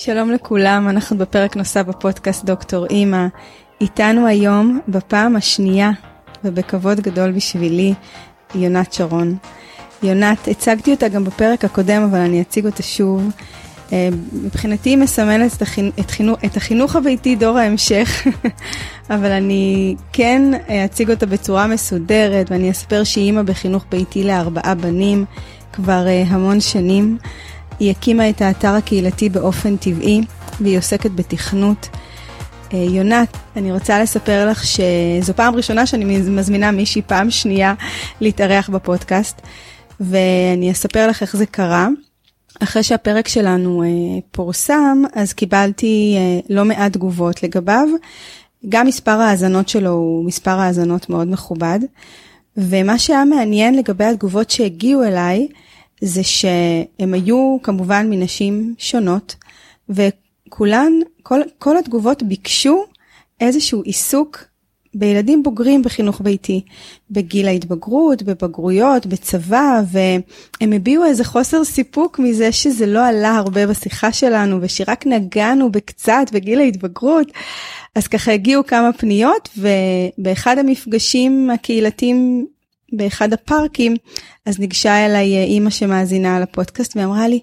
שלום לכולם, אנחנו בפרק נוסף בפודקאסט דוקטור אימא. איתנו היום בפעם השנייה, ובכבוד גדול בשבילי, יונת שרון. יונת, הצגתי אותה גם בפרק הקודם, אבל אני אציג אותה שוב. אה, מבחינתי היא מסמלת את, החינוך, את, חינוך, את החינוך הביתי דור ההמשך, אבל אני כן אציג אותה בצורה מסודרת, ואני אספר שהיא אימא בחינוך ביתי לארבעה בנים כבר אה, המון שנים. היא הקימה את האתר הקהילתי באופן טבעי, והיא עוסקת בתכנות. אה, יונת, אני רוצה לספר לך שזו פעם ראשונה שאני מזמינה מישהי פעם שנייה להתארח בפודקאסט, ואני אספר לך איך זה קרה. אחרי שהפרק שלנו אה, פורסם, אז קיבלתי אה, לא מעט תגובות לגביו. גם מספר ההאזנות שלו הוא מספר האזנות מאוד מכובד. ומה שהיה מעניין לגבי התגובות שהגיעו אליי, זה שהם היו כמובן מנשים שונות, וכולן, כל, כל התגובות ביקשו איזשהו עיסוק בילדים בוגרים בחינוך ביתי, בגיל ההתבגרות, בבגרויות, בצבא, והם הביעו איזה חוסר סיפוק מזה שזה לא עלה הרבה בשיחה שלנו, ושרק נגענו בקצת בגיל ההתבגרות. אז ככה הגיעו כמה פניות, ובאחד המפגשים הקהילתיים באחד הפארקים, אז ניגשה אליי אה, אימא שמאזינה לפודקאסט ואמרה לי,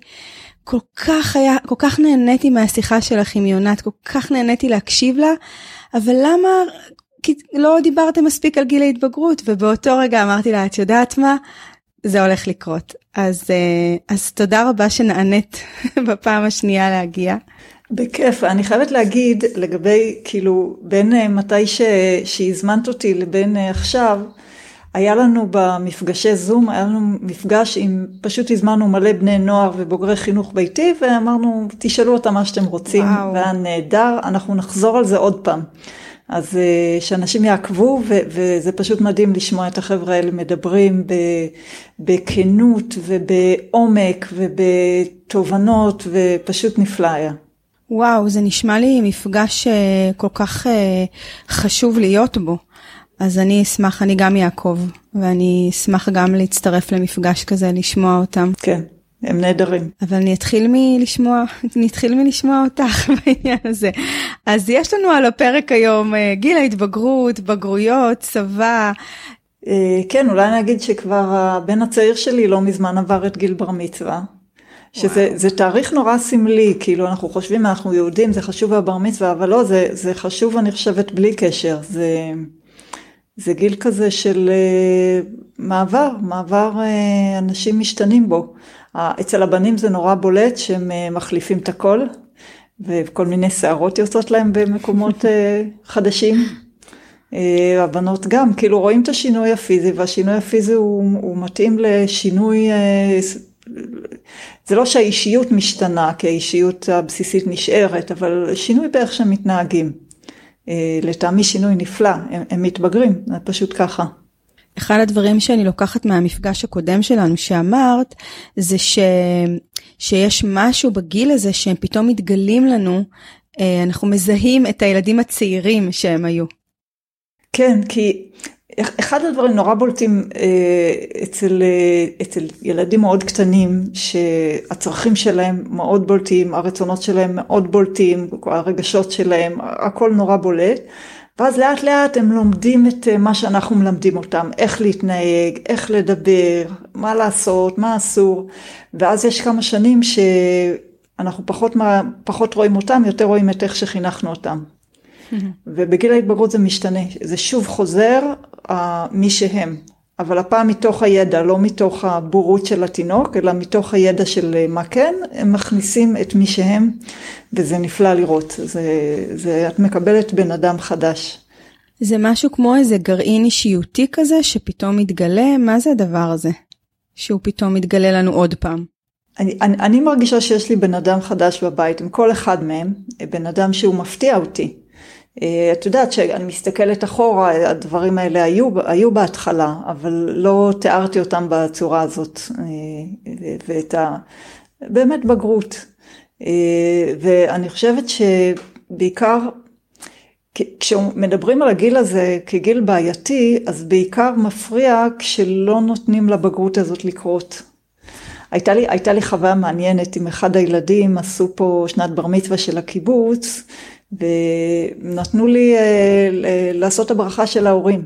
כל כך היה, כל כך נהניתי מהשיחה שלך עם יונת, כל כך נהניתי להקשיב לה, אבל למה לא דיברתם מספיק על גיל ההתבגרות? ובאותו רגע אמרתי לה, את יודעת מה? זה הולך לקרות. אז, אה, אז תודה רבה שנענית בפעם השנייה להגיע. בכיף, אני חייבת להגיד לגבי, כאילו, בין אה, מתי ש... שהזמנת אותי לבין עכשיו, היה לנו במפגשי זום, היה לנו מפגש עם, פשוט הזמנו מלא בני נוער ובוגרי חינוך ביתי, ואמרנו, תשאלו אותם מה שאתם רוצים, וואו. והיה נהדר, אנחנו נחזור על זה עוד פעם. אז אה, שאנשים יעקבו, ו- וזה פשוט מדהים לשמוע את החבר'ה האלה מדברים בכנות ובעומק ובתובנות, ופשוט נפלא היה. וואו, זה נשמע לי מפגש אה, כל כך אה, חשוב להיות בו. אז אני אשמח, אני גם יעקב, ואני אשמח גם להצטרף למפגש כזה, לשמוע אותם. כן, הם נהדרים. אבל אני אתחיל מלשמוע, אני אתחיל מלשמוע אותך בעניין הזה. אז יש לנו על הפרק היום אה, גיל ההתבגרות, בגרויות, צבא. אה, כן, אולי אני אגיד שכבר הבן הצעיר שלי לא מזמן עבר את גיל בר מצווה. שזה תאריך נורא סמלי, כאילו אנחנו חושבים אנחנו יהודים, זה חשוב הבר מצווה, אבל לא, זה, זה חשוב אני חושבת בלי קשר, זה... זה גיל כזה של uh, מעבר, מעבר uh, אנשים משתנים בו. אצל הבנים זה נורא בולט שהם uh, מחליפים את הכל, וכל מיני שערות יוצאות להם במקומות חדשים. הבנות גם, כאילו רואים את השינוי הפיזי, והשינוי הפיזי הוא, הוא מתאים לשינוי, זה לא שהאישיות משתנה, כי האישיות הבסיסית נשארת, אבל שינוי באיך שהם מתנהגים. אה, לטעמי שינוי נפלא, הם, הם מתבגרים, זה פשוט ככה. אחד הדברים שאני לוקחת מהמפגש הקודם שלנו שאמרת, זה ש... שיש משהו בגיל הזה שהם פתאום מתגלים לנו, אה, אנחנו מזהים את הילדים הצעירים שהם היו. כן, כי אחד הדברים נורא בולטים אה, אצל, אה, אצל ילדים מאוד קטנים, שהצרכים שלהם מאוד בולטים, הרצונות שלהם מאוד בולטים, הרגשות שלהם, הכל נורא בולט. ואז לאט לאט הם לומדים את אה, מה שאנחנו מלמדים אותם, איך להתנהג, איך לדבר, מה לעשות, מה אסור. ואז יש כמה שנים שאנחנו פחות, פחות רואים אותם, יותר רואים את איך שחינכנו אותם. ובגיל ההתבגרות זה משתנה, זה שוב חוזר uh, מי שהם, אבל הפעם מתוך הידע, לא מתוך הבורות של התינוק, אלא מתוך הידע של אה, מה כן, הם מכניסים את מי שהם, וזה נפלא לראות, זה, זה, את מקבלת בן אדם חדש. זה משהו כמו איזה גרעין אישיותי כזה שפתאום מתגלה, מה זה הדבר הזה? שהוא פתאום מתגלה לנו עוד פעם. אני, אני, אני מרגישה שיש לי בן אדם חדש בבית, עם כל אחד מהם, בן אדם שהוא מפתיע אותי. אה, את יודעת שאני מסתכלת אחורה, הדברים האלה היו, היו בהתחלה, אבל לא תיארתי אותם בצורה הזאת, אה, ואת ה... באמת בגרות. אה, ואני חושבת שבעיקר, כשמדברים על הגיל הזה כגיל בעייתי, אז בעיקר מפריע כשלא נותנים לבגרות הזאת לקרות. הייתה לי, הייתה לי חוויה מעניינת עם אחד הילדים, עשו פה שנת בר מצווה של הקיבוץ, ונתנו לי אה, לעשות הברכה של ההורים.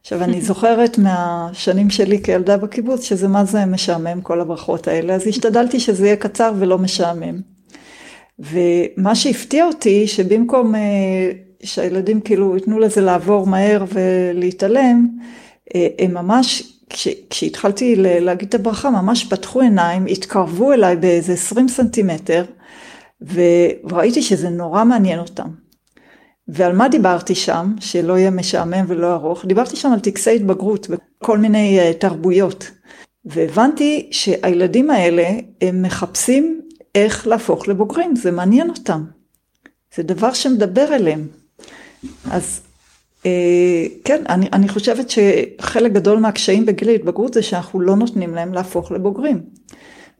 עכשיו אני זוכרת מהשנים שלי כילדה בקיבוץ שזה מה זה משעמם כל הברכות האלה, אז השתדלתי שזה יהיה קצר ולא משעמם. ומה שהפתיע אותי שבמקום אה, שהילדים כאילו ייתנו לזה לעבור מהר ולהתעלם, אה, הם ממש, כש, כשהתחלתי להגיד את הברכה, ממש פתחו עיניים, התקרבו אליי באיזה 20 סנטימטר, וראיתי שזה נורא מעניין אותם. ועל מה דיברתי שם, שלא יהיה משעמם ולא ארוך? דיברתי שם על טקסי התבגרות וכל מיני uh, תרבויות. והבנתי שהילדים האלה, הם מחפשים איך להפוך לבוגרים, זה מעניין אותם. זה דבר שמדבר אליהם. אז אה, כן, אני, אני חושבת שחלק גדול מהקשיים בגיל ההתבגרות זה שאנחנו לא נותנים להם להפוך לבוגרים.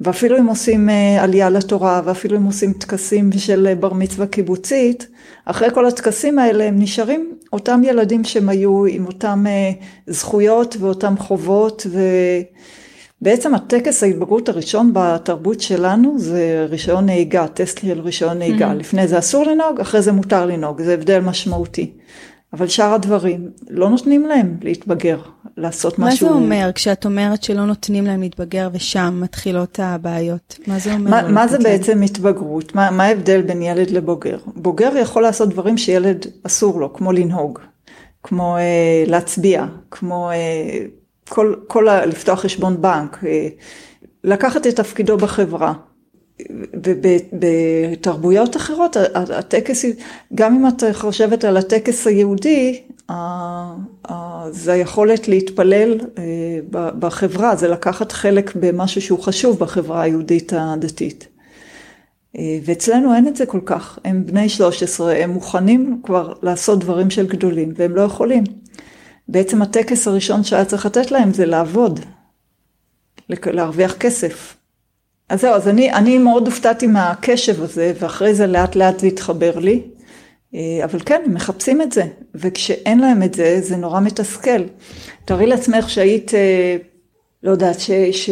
ואפילו אם עושים אה, עלייה לתורה, ואפילו אם עושים טקסים של בר מצווה קיבוצית, אחרי כל הטקסים האלה הם נשארים אותם ילדים שהם היו עם אותם אה, זכויות ואותם חובות, ובעצם הטקס ההתבגרות הראשון בתרבות שלנו זה רישיון נהיגה, טסט של רישיון נהיגה. Mm-hmm. לפני זה אסור לנהוג, אחרי זה מותר לנהוג, זה הבדל משמעותי. אבל שאר הדברים, לא נותנים להם להתבגר, לעשות מה משהו. מה זה אומר כשאת אומרת שלא נותנים להם להתבגר ושם מתחילות הבעיות? מה זה אומר? מה, מה זה בעצם התבגרות? מה, מה ההבדל בין ילד לבוגר? בוגר יכול לעשות דברים שילד אסור לו, כמו לנהוג, כמו אה, להצביע, כמו אה, כל, כל ה, לפתוח חשבון בנק, אה, לקחת את תפקידו בחברה. ובתרבויות אחרות הטקס, גם אם את חושבת על הטקס היהודי, זה היכולת להתפלל אה, בחברה, זה לקחת חלק במשהו שהוא חשוב בחברה היהודית הדתית. אה, ואצלנו אין את זה כל כך, הם בני 13, הם מוכנים כבר לעשות דברים של גדולים, והם לא יכולים. בעצם הטקס הראשון שהיה צריך לתת להם זה לעבוד, להרוויח כסף. אז זהו, אז אני, אני מאוד הופתעתי מהקשב הזה, ואחרי זה לאט לאט זה התחבר לי. אה, אבל כן, הם מחפשים את זה, וכשאין להם את זה, זה נורא מתסכל. תארי לעצמך שהיית, אה, לא יודעת, ש... ש...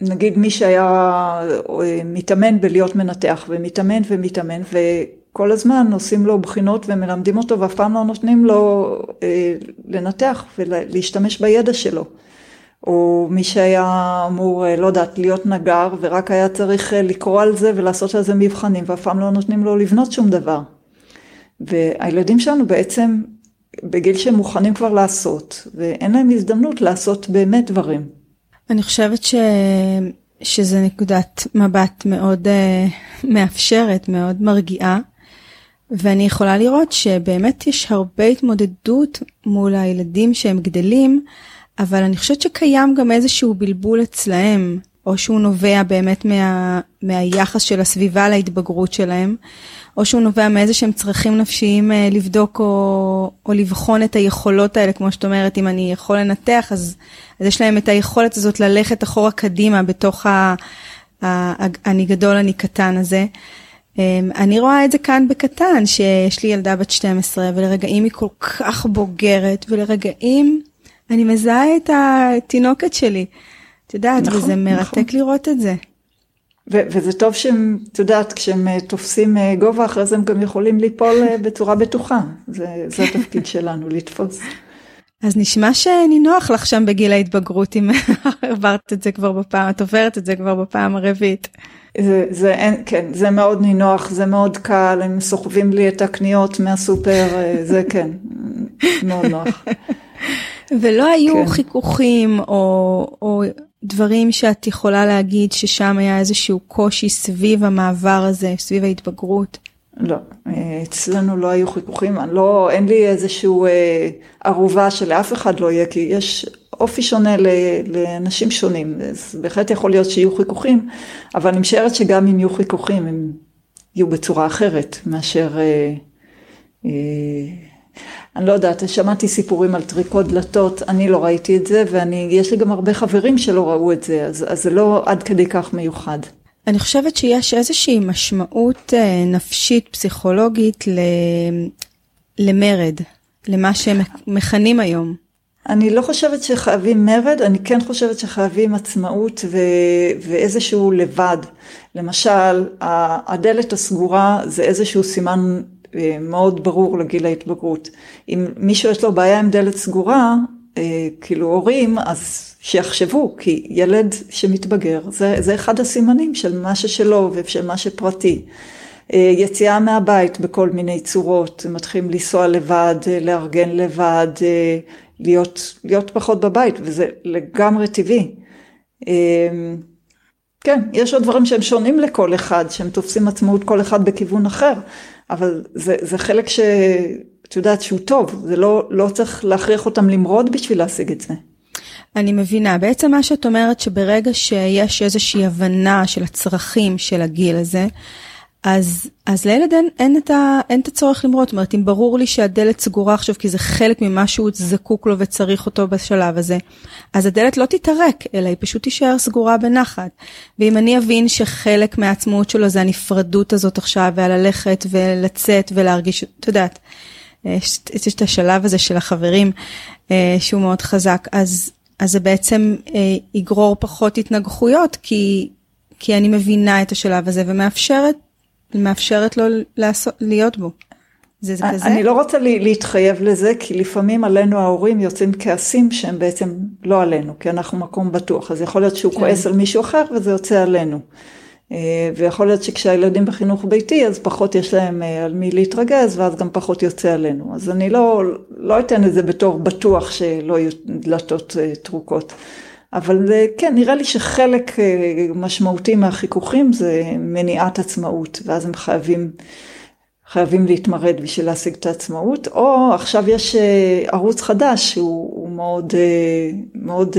נגיד מי שהיה אה, מתאמן בלהיות מנתח, ומתאמן ומתאמן, וכל הזמן עושים לו בחינות ומלמדים אותו, ואף פעם לא נותנים לו לנתח ולהשתמש בידע שלו. או מי שהיה אמור, לא יודעת, להיות נגר, ורק היה צריך לקרוא על זה ולעשות על זה מבחנים, ואף פעם לא נותנים לו לבנות שום דבר. והילדים שלנו בעצם בגיל שהם מוכנים כבר לעשות, ואין להם הזדמנות לעשות באמת דברים. אני חושבת ש... שזה נקודת מבט מאוד uh, מאפשרת, מאוד מרגיעה, ואני יכולה לראות שבאמת יש הרבה התמודדות מול הילדים שהם גדלים, אבל אני חושבת שקיים גם איזשהו בלבול אצלהם, או שהוא נובע באמת מה, מהיחס של הסביבה להתבגרות שלהם, או שהוא נובע מאיזה שהם צרכים נפשיים אה, לבדוק או, או לבחון את היכולות האלה, כמו שאת אומרת, אם אני יכול לנתח, אז, אז יש להם את היכולת הזאת ללכת אחורה קדימה בתוך ה, ה, אני גדול, אני קטן הזה. אמ, אני רואה את זה כאן בקטן, שיש לי ילדה בת 12, ולרגעים היא כל כך בוגרת, ולרגעים אני מזהה את התינוקת שלי. את יודעת, נכון, וזה מרתק נכון. לראות את זה. ו- וזה טוב שהם, את יודעת, כשהם אה, תופסים אה, גובה, אחרי זה הם גם יכולים ליפול אה, בצורה בטוחה. זה, זה התפקיד שלנו, לתפוס. אז נשמע שנינוח לך שם בגיל ההתבגרות, אם עברת את זה כבר בפעם, את עוברת את זה כבר בפעם הרביעית. זה, זה אין, כן, זה מאוד נינוח, זה מאוד קל, הם סוחבים לי את הקניות מהסופר, זה כן, מאוד נוח. ולא היו כן. חיכוכים או, או דברים שאת יכולה להגיד ששם היה איזשהו קושי סביב המעבר הזה, סביב ההתבגרות? לא, אצלנו לא היו חיכוכים, לא, אין לי איזשהו אה, ערובה שלאף אחד לא יהיה, כי יש אופי שונה לאנשים שונים, אז בהחלט יכול להיות שיהיו חיכוכים, אבל אני משערת שגם אם יהיו חיכוכים, הם יהיו בצורה אחרת מאשר... אה, אה, אני לא יודעת, שמעתי סיפורים על טריקות דלתות, אני לא ראיתי את זה, ויש לי גם הרבה חברים שלא ראו את זה, אז, אז זה לא עד כדי כך מיוחד. אני חושבת שיש איזושהי משמעות אה, נפשית, פסיכולוגית ל... למרד, למה שהם מכנים היום אני לא חושבת שחייבים מרד, אני כן חושבת שחייבים עצמאות ו... ואיזשהו לבד. למשל, הדלת הסגורה זה איזשהו סימן מאוד ברור לגיל ההתבגרות. אם מישהו יש לו בעיה עם דלת סגורה, אה, כאילו הורים, אז שיחשבו, כי ילד שמתבגר, זה, זה אחד הסימנים של מה ששלו ושל מה שפרטי. אה, יציאה מהבית בכל מיני צורות, מתחילים לנסוע לבד, לארגן לבד, להיות, להיות פחות בבית, וזה לגמרי טבעי. כן, יש עוד דברים שהם שונים לכל אחד, שהם תופסים עצמאות כל אחד בכיוון אחר, אבל זה, זה חלק שאת יודעת שהוא טוב, זה לא, לא צריך להכריח אותם למרוד בשביל להשיג את זה. אני מבינה, בעצם מה שאת אומרת שברגע שיש איזושהי הבנה של הצרכים של הגיל הזה, אז, אז לילד אין, אין, את ה, אין את הצורך למרוד, זאת אומרת, אם ברור לי שהדלת סגורה עכשיו כי זה חלק ממה שהוא זקוק לו וצריך אותו בשלב הזה, אז הדלת לא תתערק, אלא היא פשוט תישאר סגורה בנחת. ואם אני אבין שחלק מהעצמאות שלו זה הנפרדות הזאת עכשיו, והללכת ולצאת ולהרגיש, את יודעת, יש, יש את השלב הזה של החברים אה, שהוא מאוד חזק, אז, אז זה בעצם אה, יגרור פחות התנגחויות, כי, כי אני מבינה את השלב הזה ומאפשרת מאפשרת לו לעשות, להיות בו. זה, זה כזה? אני לא רוצה להתחייב לזה, כי לפעמים עלינו ההורים יוצאים כעסים שהם בעצם לא עלינו, כי אנחנו מקום בטוח. אז יכול להיות שהוא כן. כועס על מישהו אחר וזה יוצא עלינו. אה, ויכול להיות שכשהילדים בחינוך ביתי, אז פחות יש להם אה, על מי להתרגז, ואז גם פחות יוצא עלינו. אז אני לא, לא אתן את זה בתור בטוח שלא יהיו דלתות אה, טרוקות. אבל כן, נראה לי שחלק אה, משמעותי מהחיכוכים זה מניעת עצמאות, ואז הם חייבים, חייבים להתמרד בשביל להשיג את העצמאות, או עכשיו יש אה, ערוץ חדש שהוא מאוד, אה, מאוד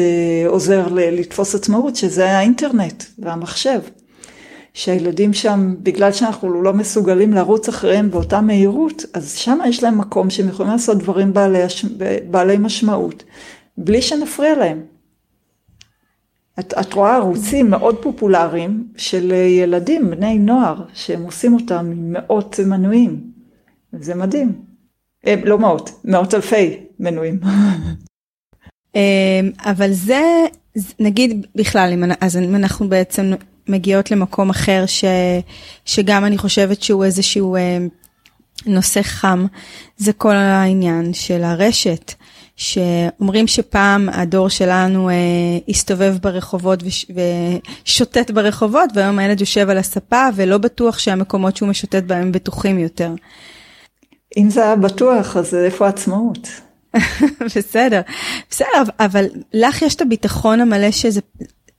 עוזר לתפוס עצמאות, שזה האינטרנט והמחשב. שהילדים שם, בגלל שאנחנו לא מסוגלים לרוץ אחריהם באותה מהירות, אז שם יש להם מקום שהם יכולים לעשות דברים בעלי, בעלי משמעות, בלי שנפריע להם. את, את רואה ערוצים מאוד פופולריים של ילדים, בני נוער, שהם עושים אותם עם מאות מנויים. זה מדהים. אה, לא מאות, מאות אלפי מנויים. אמ, אבל זה, נגיד בכלל, אז אנחנו בעצם מגיעות למקום אחר, ש, שגם אני חושבת שהוא איזשהו אה, נושא חם, זה כל העניין של הרשת. שאומרים שפעם הדור שלנו אה, הסתובב ברחובות וש, ושוטט ברחובות, והיום הילד יושב על הספה ולא בטוח שהמקומות שהוא משוטט בהם בטוחים יותר. אם זה היה בטוח, אז איפה העצמאות? בסדר, בסדר, אבל לך יש את הביטחון המלא שזה,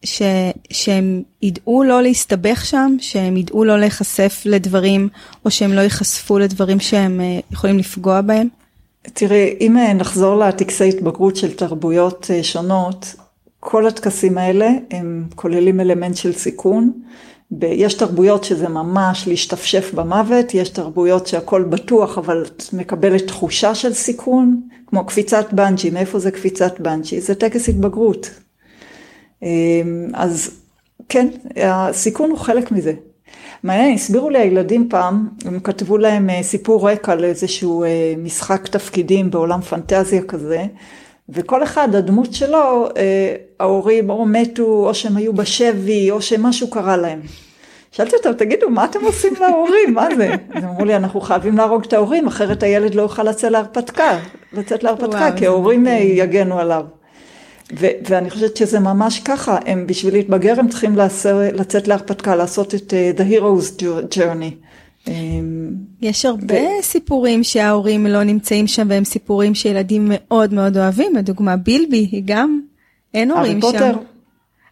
ש, שהם ידעו לא להסתבך שם, שהם ידעו לא להיחשף לדברים, או שהם לא ייחשפו לדברים שהם אה, יכולים לפגוע בהם? תראי, אם אה, נחזור לטקסי התבגרות של תרבויות אה, שונות, כל הטקסים האלה הם כוללים אלמנט של סיכון. יש תרבויות שזה ממש להשתפשף במוות, יש תרבויות שהכל בטוח אבל את מקבלת תחושה של סיכון, כמו קפיצת בנג'י, מאיפה זה קפיצת בנג'י? זה טקס התבגרות. אמ, אז כן, הסיכון הוא חלק מזה. מעניין, הסבירו לי הילדים פעם, הם כתבו להם אה, סיפור רקע על איזשהו אה, משחק תפקידים בעולם פנטזיה כזה, וכל אחד, הדמות שלו, אה, ההורים או מתו, או שהם היו בשבי, או שמשהו קרה להם. שאלתי אותם, תגידו, מה אתם עושים להורים? מה זה? אז אמרו לי, אנחנו חייבים להרוג את ההורים, אחרת הילד לא יוכל לצאת להרפתקה, לצאת להרפתקה, כי ההורים יגנו עליו. ו- ואני חושבת שזה ממש ככה, הם בשביל להתבגר הם צריכים לעשר, לצאת להרפתקה, לעשות את uh, The Hero's Journey. אמ, יש הרבה ו... סיפורים שההורים לא נמצאים שם והם סיפורים שילדים מאוד מאוד אוהבים, לדוגמה בילבי היא גם, אין הורים שם. פוטר.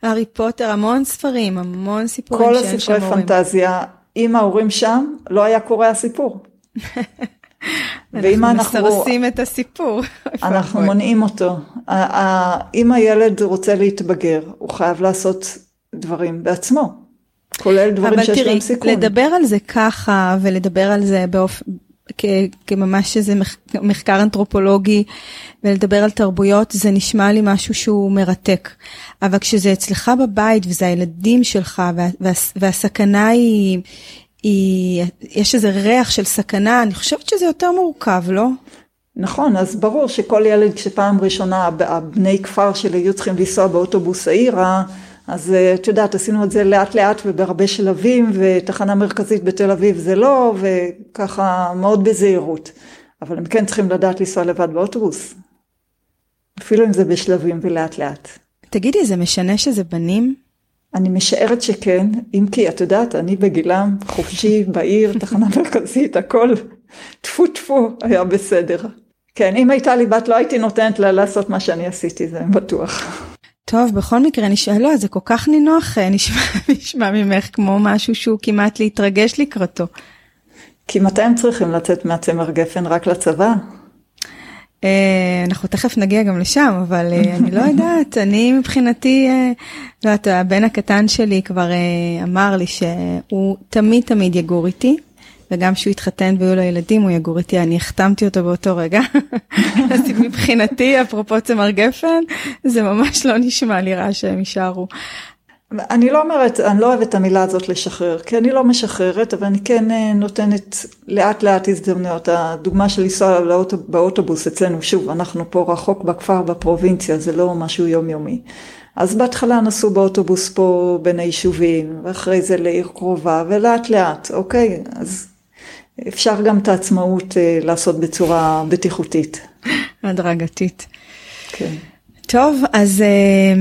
הארי פוטר, המון ספרים, המון סיפורים שאין שם הורים. כל הספרי פנטזיה, אם ההורים שם, לא היה קורה הסיפור. ואם אנחנו מסרסים את הסיפור. אנחנו מונעים אותו. אם הילד רוצה להתבגר, הוא חייב לעשות דברים בעצמו, כולל דברים שיש להם סיכון. אבל תראי, לדבר על זה ככה ולדבר על זה באופן... כממש איזה מחקר אנתרופולוגי ולדבר על תרבויות זה נשמע לי משהו שהוא מרתק. אבל כשזה אצלך בבית וזה הילדים שלך וה, וה, והסכנה היא, היא, יש איזה ריח של סכנה, אני חושבת שזה יותר מורכב, לא? נכון, אז ברור שכל ילד כשפעם ראשונה הבני כפר שלי היו צריכים לנסוע באוטובוס העירה, אז אה, את יודעת, עשינו את זה לאט לאט ובהרבה שלבים, ותחנה מרכזית בתל אביב זה לא, וככה מאוד בזהירות. אבל הם כן צריכים לדעת לנסוע לבד באוטובוס, אפילו אם זה בשלבים ולאט לאט. תגידי, זה משנה שזה בנים? אני משערת שכן, אם כי את יודעת, אני בגילם חופשי בעיר, תחנה מרכזית, הכל טפו טפו היה בסדר. כן, אם הייתה לי בת לא הייתי נותנת לה לעשות מה שאני עשיתי, זה בטוח. טוב, בכל מקרה נשאל, לא, זה כל כך נינוח אה, נשמע, נשמע ממך כמו משהו שהוא כמעט להתרגש לקראתו. כי מתי הם צריכים לצאת מהצמר גפן? רק לצבא? אה, אנחנו תכף נגיע גם לשם, אבל אה, אני לא יודעת, אני מבחינתי, לא יודעת, הבן הקטן שלי כבר אמר לי שהוא תמיד תמיד יגור איתי. וגם כשהוא יתחתן ויהיו לו ילדים הוא יגור איתי, אני החתמתי אותו באותו רגע. אז מבחינתי, אפרופו צמר גפן, זה ממש לא נשמע לי רע שהם יישארו. אני לא אומרת, אני לא אוהבת את המילה הזאת לשחרר, כי אני לא משחררת, אבל אני כן אה, נותנת לאט לאט הזדמנויות. הדוגמה של לנסוע לאוטו, באוטובוס אצלנו, שוב, אנחנו פה רחוק בכפר בפרובינציה, זה לא משהו יומיומי. אז בהתחלה נסעו באוטובוס פה בין היישובים, ואחרי זה לעיר קרובה, ולאט לאט, אוקיי? אז אפשר גם את העצמאות אה, לעשות בצורה בטיחותית. הדרגתית. כן. טוב, אז אה,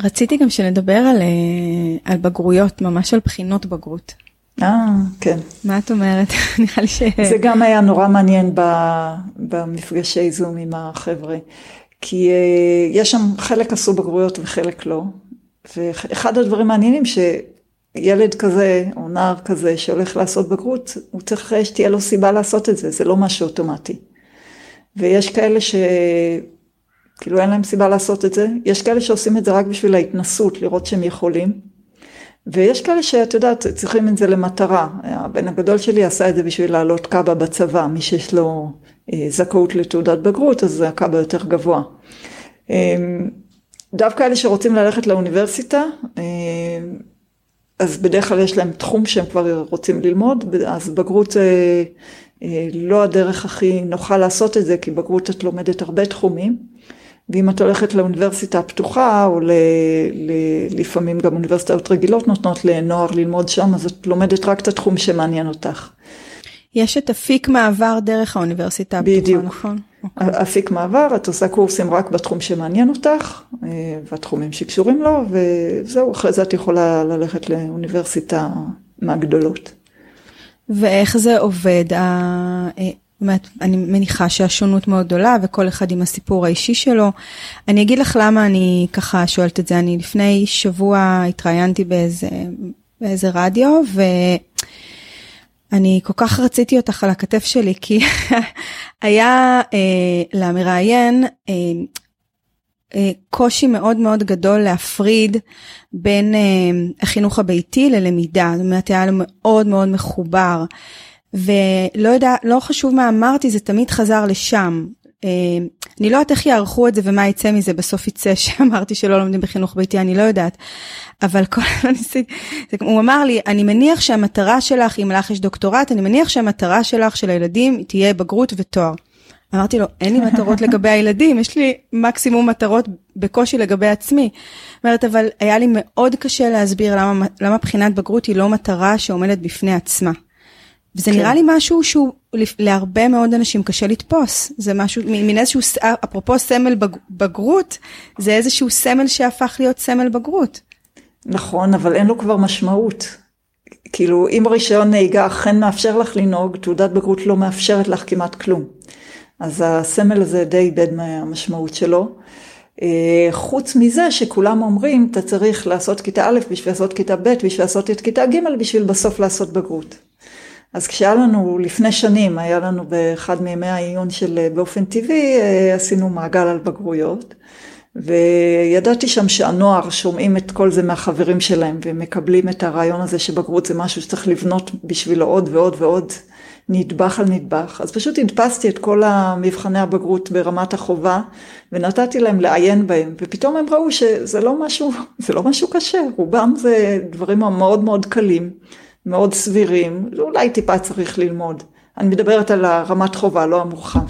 רציתי גם שנדבר על, אה, על בגרויות, ממש על בחינות בגרות. אה, כן. מה את אומרת? נראה לי ש... זה גם היה נורא מעניין במפגשי זום עם החבר'ה, כי יש שם, חלק עשו בגרויות וחלק לא, ואחד הדברים המעניינים ש... ילד כזה או נער כזה שהולך לעשות בגרות, הוא צריך שתהיה לו סיבה לעשות את זה, זה לא משהו אוטומטי. ויש כאלה שכאילו אין להם סיבה לעשות את זה, יש כאלה שעושים את זה רק בשביל ההתנסות, לראות שהם יכולים. ויש כאלה שאת יודעת, צריכים את זה למטרה. הבן הגדול שלי עשה את זה בשביל לעלות קאבה בצבא, מי שיש לו אה, זכאות לתעודת בגרות, אז הקאבה יותר גבוה. אה, דווקא אלה שרוצים ללכת לאוניברסיטה, אה, אז בדרך כלל יש להם תחום שהם כבר רוצים ללמוד, אז בגרות זה אה, לא הדרך הכי נוחה לעשות את זה, כי בגרות את לומדת הרבה תחומים, ואם את הולכת לאוניברסיטה הפתוחה, או ל, ל, לפעמים גם אוניברסיטאות רגילות נותנות לנוער ללמוד שם, אז את לומדת רק את התחום שמעניין אותך. יש את אפיק מעבר דרך האוניברסיטה הפתוחה, בדיוק. נכון? Okay. אוקיי. אפיק מעבר, את עושה קורסים רק בתחום שמעניין אותך, אה, והתחומים שקשורים לו, וזהו, אחרי זה את יכולה ללכת לאוניברסיטה מהגדולות. ואיך זה עובד? אה, באמת, אני מניחה שהשונות מאוד גדולה וכל אחד עם הסיפור האישי שלו. אני אגיד לך למה אני ככה שואלת את זה. אני לפני שבוע התראיינתי באיזה, באיזה רדיו, ו... אני כל כך רציתי אותך על הכתף שלי, כי היה אה, למראיין אה, אה, קושי מאוד מאוד גדול להפריד בין אה, החינוך הביתי ללמידה, זאת אומרת היה לו מאוד מאוד מחובר. ולא יודע, לא חשוב מה אמרתי, זה תמיד חזר לשם. אה, אני לא יודעת איך יערכו את זה ומה יצא מזה, בסוף יצא שאמרתי שלא לומדים בחינוך ביתי, אני לא יודעת. אבל כל הזמן ניסיתי, הוא אמר לי, אני מניח שהמטרה שלך, אם לך יש דוקטורט, אני מניח שהמטרה שלך, של הילדים, תהיה בגרות ותואר. אמרתי לו, אין לי מטרות לגבי הילדים, יש לי מקסימום מטרות בקושי לגבי עצמי. אומרת, אבל היה לי מאוד קשה להסביר למה, למה בחינת בגרות היא לא מטרה שעומדת בפני עצמה. וזה כן. נראה לי משהו שהוא להרבה מאוד אנשים קשה לתפוס. זה משהו, מין איזשהו, אפרופו סמל בג, בגרות, זה איזשהו סמל שהפך להיות סמל בגרות. נכון, אבל אין לו כבר משמעות. כאילו, אם רישיון נהיגה אכן מאפשר לך לנהוג, תעודת בגרות לא מאפשרת לך כמעט כלום. אז הסמל הזה די איבד מהמשמעות שלו. אה, חוץ מזה שכולם אומרים, אתה צריך לעשות כיתה א' בשביל לעשות כיתה ב', בשביל לעשות את כיתה ג', בשביל בסוף לעשות בגרות. אז כשהיה לנו, לפני שנים, היה לנו באחד מימי העיון של אה, באופן טבעי, אה, עשינו מעגל על בגרויות. וידעתי שם שהנוער שומעים את כל זה מהחברים שלהם ומקבלים את הרעיון הזה שבגרות זה משהו שצריך לבנות בשבילו עוד ועוד ועוד נדבך על נדבך. אז פשוט הדפסתי את כל המבחני הבגרות ברמת החובה ונתתי להם לעיין בהם ופתאום הם ראו שזה לא משהו, זה לא משהו קשה, רובם זה דברים מאוד מאוד קלים, מאוד סבירים, אולי טיפה צריך ללמוד. אני מדברת על הרמת חובה, לא המורחב.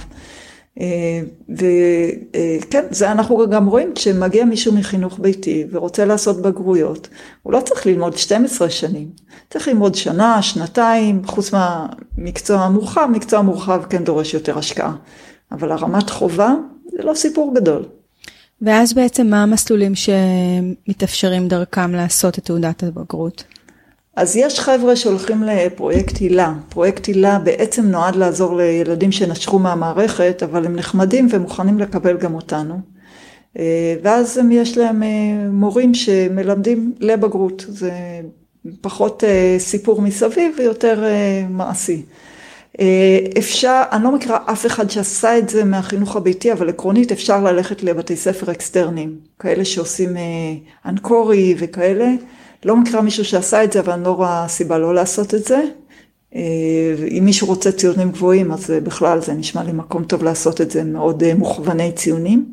וכן, זה אנחנו גם רואים, כשמגיע מישהו מחינוך ביתי ורוצה לעשות בגרויות, הוא לא צריך ללמוד 12 שנים, צריך ללמוד שנה, שנתיים, חוץ מהמקצוע המורחב, מקצוע מורחב כן דורש יותר השקעה, אבל הרמת חובה זה לא סיפור גדול. ואז בעצם מה המסלולים שמתאפשרים דרכם לעשות את תעודת הבגרות? אז יש חבר'ה שהולכים לפרויקט הילה. פרויקט הילה בעצם נועד לעזור לילדים שנשרו מהמערכת, אבל הם נחמדים ומוכנים לקבל גם אותנו. אה, ואז יש להם אה, מורים שמלמדים לבגרות. זה פחות אה, סיפור מסביב ויותר מעשי. אפשר, אני לא מכירה אף אחד שעשה את זה מהחינוך הביתי, אבל עקרונית אפשר ללכת לבתי ספר אקסטרניים, כאלה שעושים אנקורי וכאלה. לא מכירה מישהו שעשה את זה, אבל אני לא רואה סיבה לא לעשות את זה. אה, אם מישהו רוצה ציונים גבוהים, אז בכלל זה נשמע לי מקום טוב לעשות את זה, מאוד אה, מוכווני ציונים.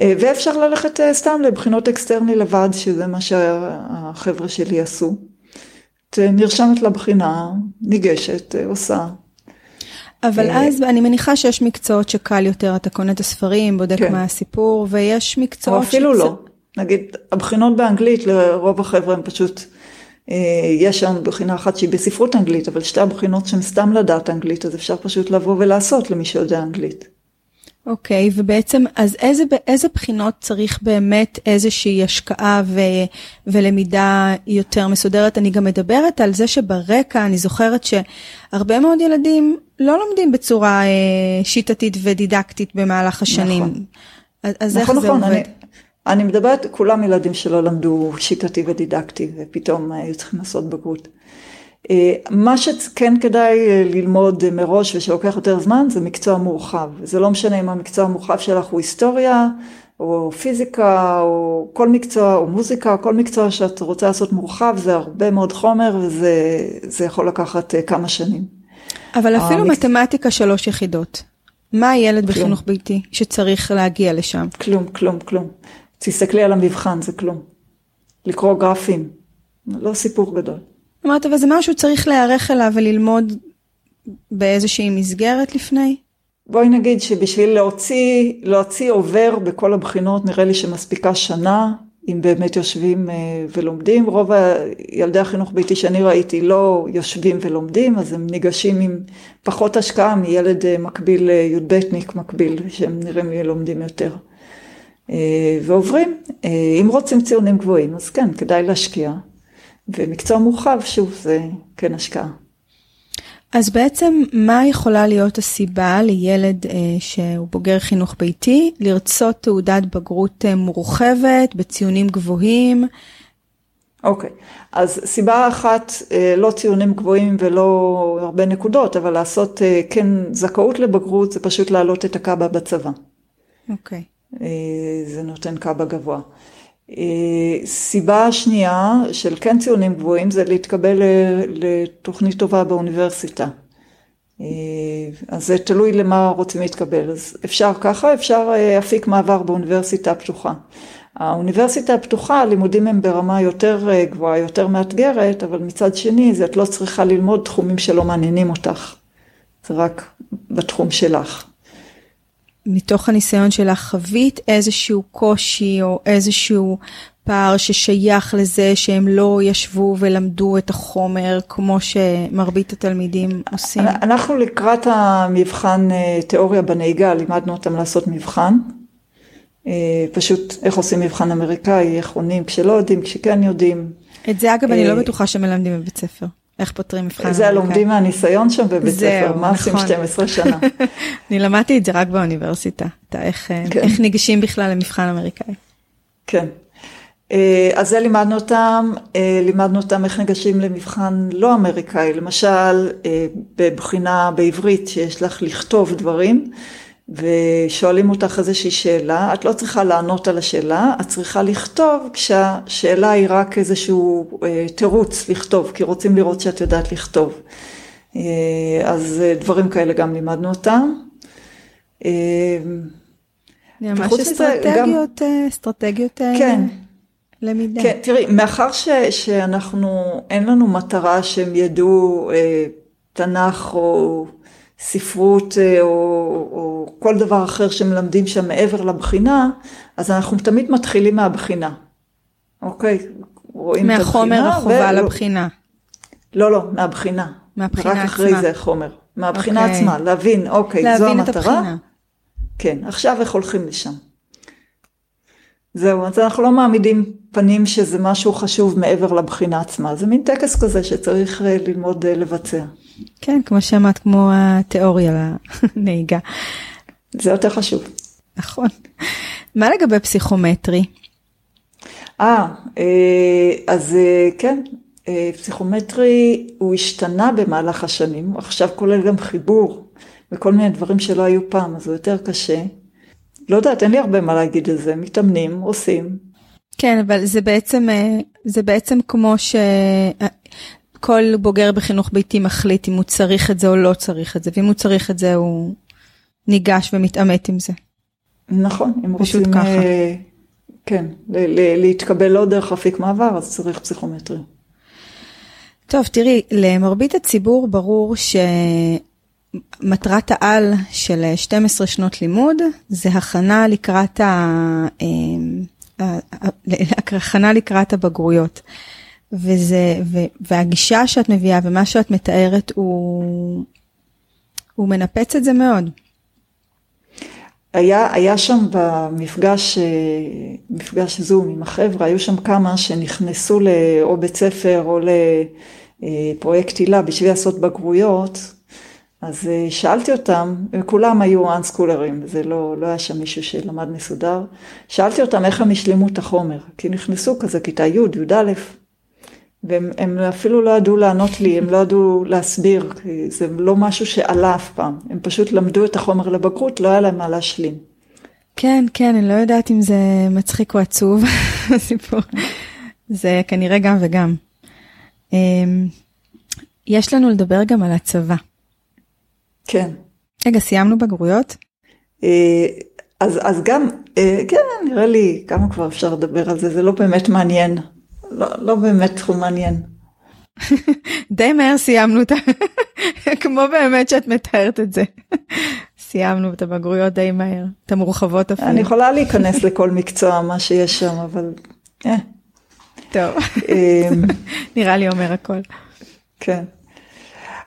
אה, ואפשר ללכת סתם לבחינות אקסטרני לבד, שזה מה שהחבר'ה שלי עשו. את נרשמת לבחינה, ניגשת, עושה. אבל אז אני מניחה שיש מקצועות שקל יותר, אתה קונה את הספרים, בודק כן. מה הסיפור, ויש מקצועות... או אפילו שצ... לא. נגיד, הבחינות באנגלית לרוב החבר'ה הם פשוט, אה, יש שם בחינה אחת שהיא בספרות אנגלית, אבל שתי הבחינות שהן סתם לדעת אנגלית, אז אפשר פשוט לבוא ולעשות למי שיודע אנגלית. אוקיי, okay, ובעצם, אז איזה, איזה בחינות צריך באמת איזושהי השקעה ו, ולמידה יותר מסודרת? אני גם מדברת על זה שברקע, אני זוכרת שהרבה מאוד ילדים לא לומדים בצורה אה, שיטתית ודידקטית במהלך השנים. נכון. אז, אז נכון, איך נכון, זה עובד? אני... אני מדברת, כולם ילדים שלא למדו שיטתי ודידקטי ופתאום היו צריכים לעשות בגרות. אה, מה שכן כדאי אה, ללמוד מראש ושלוקח יותר זמן זה מקצוע מורחב. זה לא משנה אם המקצוע המורחב שלך הוא היסטוריה או פיזיקה או כל מקצוע או מוזיקה, כל מקצוע שאת רוצה לעשות מורחב זה הרבה מאוד חומר וזה יכול לקחת אה, כמה שנים. אבל אפילו המקצוע... מתמטיקה שלוש יחידות. מה הילד כלום. בחינוך ביתי שצריך להגיע לשם? כלום, כלום, כלום. תסתכלי על המבחן, זה כלום. לקרוא גרפים, לא סיפור גדול. אמרת, אבל זה משהו שצריך להיערך אליו וללמוד באיזושהי מסגרת לפני? בואי נגיד שבשביל להוציא, להוציא עובר בכל הבחינות, נראה לי שמספיקה שנה, אם באמת יושבים אה, ולומדים. רוב ילדי החינוך ביתי שאני ראיתי לא יושבים ולומדים, אז הם ניגשים עם פחות השקעה מילד אה, מקביל, אה, י"בניק מקביל, שהם נראים לי לומדים יותר. אה, ועוברים. אה, אם רוצים ציונים גבוהים, אז כן, כדאי להשקיע. ומקצוע מורחב, שוב, זה כן השקעה. אז בעצם מה יכולה להיות הסיבה לילד אה, שהוא בוגר חינוך ביתי לרצות תעודת בגרות אה, מורחבת בציונים גבוהים? אוקיי, okay. אז סיבה אחת, אה, לא ציונים גבוהים ולא הרבה נקודות, אבל לעשות אה, כן זכאות לבגרות זה פשוט להעלות את הקאבה בצבא. אוקיי. Okay. אה, זה נותן קאבה גבוה. אה, סיבה שנייה של כן ציונים גבוהים זה להתקבל לתוכנית טובה באוניברסיטה. אה, אז זה תלוי למה רוצים להתקבל, אז אפשר ככה, אפשר אפיק מעבר באוניברסיטה הפתוחה. האוניברסיטה הפתוחה, הלימודים הם ברמה יותר גבוהה, יותר מאתגרת, אבל מצד שני, את לא צריכה ללמוד תחומים שלא מעניינים אותך, זה רק בתחום שלך. מתוך הניסיון שלך חווית איזשהו קושי או איזשהו פער ששייך לזה שהם לא ישבו ולמדו את החומר כמו שמרבית התלמידים עושים? אנחנו לקראת המבחן אה, תיאוריה בנהיגה לימדנו אותם לעשות מבחן. אה, פשוט איך עושים מבחן אמריקאי, איך עונים כשלא יודעים, כשכן יודעים. את זה אגב אני לא אה, בטוחה שמלמדים בבית ספר. איך פותרים מבחן אמריקאי. זה לומדים מהניסיון שם בבית ספר, מה עושים 12 נכון. שנה. אני למדתי את זה רק באוניברסיטה, איך, אה, כן. איך ניגשים בכלל למבחן אמריקאי. כן. אה, אז זה לימדנו אותם, אה, לימדנו אותם איך ניגשים למבחן לא אמריקאי, למשל בבחינה בעברית שיש לך לכתוב דברים. ושואלים אותך איזושהי שאלה, את לא צריכה לענות על השאלה, את צריכה לכתוב כשהשאלה היא רק איזשהו אה, תירוץ לכתוב, כי רוצים לראות שאת יודעת לכתוב. אה, אז אה, דברים כאלה גם לימדנו אותם. ממש אסטרטגיות, גם... אסטרטגיות כן. למידה. כן, תראי, מאחר ש, שאנחנו, אין לנו מטרה שהם ידעו אה, תנ"ך או ספרות או, או כל דבר אחר שמלמדים שם מעבר לבחינה, אז אנחנו תמיד מתחילים מהבחינה. אוקיי? רואים את הבחינה. מהחומר החובה ולא, לבחינה. לא, לא, מהבחינה. מהבחינה עצמה. רק אחרי זה חומר. מהבחינה אוקיי. עצמה, להבין, אוקיי, להבין זו המטרה. להבין את הבחינה. כן, עכשיו איך הולכים לשם. זהו, אז אנחנו לא מעמידים פנים שזה משהו חשוב מעבר לבחינה עצמה, זה מין טקס כזה שצריך אה, ללמוד אה, לבצע. כן, כמו שאמרת, כמו התיאוריה לנהיגה. זה יותר חשוב. נכון. מה לגבי פסיכומטרי? אה, אז כן, פסיכומטרי הוא השתנה במהלך השנים, הוא עכשיו כולל גם חיבור וכל מיני דברים שלא היו פעם, אז הוא יותר קשה. לא יודעת, אין לי הרבה מה להגיד על זה, מתאמנים, עושים. כן, אבל זה בעצם, זה בעצם כמו שכל בוגר בחינוך ביתי מחליט אם הוא צריך את זה או לא צריך את זה, ואם הוא צריך את זה הוא ניגש ומתעמת עם זה. נכון, אם רוצים, ככה. כן, להתקבל לא דרך אפיק מעבר, אז צריך פסיכומטרי. טוב, תראי, למרבית הציבור ברור שמטרת העל של 12 שנות לימוד זה הכנה לקראת, ה... אה, הכנה לקראת הבגרויות. וזה, ו, והגישה שאת מביאה ומה שאת מתארת הוא, הוא מנפץ את זה מאוד. היה, היה שם במפגש, אה, מפגש זום עם החבר'ה, היו שם כמה שנכנסו לאו בית ספר או לפרויקט הילה בשביל לעשות בגרויות, אז אה, שאלתי אותם, כולם היו אנסקולרים, זה לא, לא היה שם מישהו שלמד מסודר, שאלתי אותם איך הם השלימו את החומר, כי נכנסו כזה כיתה י', י"א, והם אפילו לא ידעו לענות לי, הם לא ידעו להסביר, כי זה לא משהו שעלה אף פעם, הם פשוט למדו את החומר לבגרות, לא היה להם מה להשלים. כן, כן, אני לא יודעת אם זה מצחיק או עצוב, הסיפור. זה כנראה גם וגם. אמ, יש לנו לדבר גם על הצבא. כן. רגע, סיימנו בגרויות? אה, אז, אז גם, אה, כן, נראה לי כמה כבר אפשר לדבר על זה, זה לא באמת מעניין. לא, לא באמת תחום מעניין. די מהר סיימנו את ה... כמו באמת שאת מתארת את זה. סיימנו את הבגרויות די מהר, את המורחבות אפילו. אני יכולה להיכנס לכל מקצוע, מה שיש שם, אבל... אה. טוב, נראה לי אומר הכל. כן.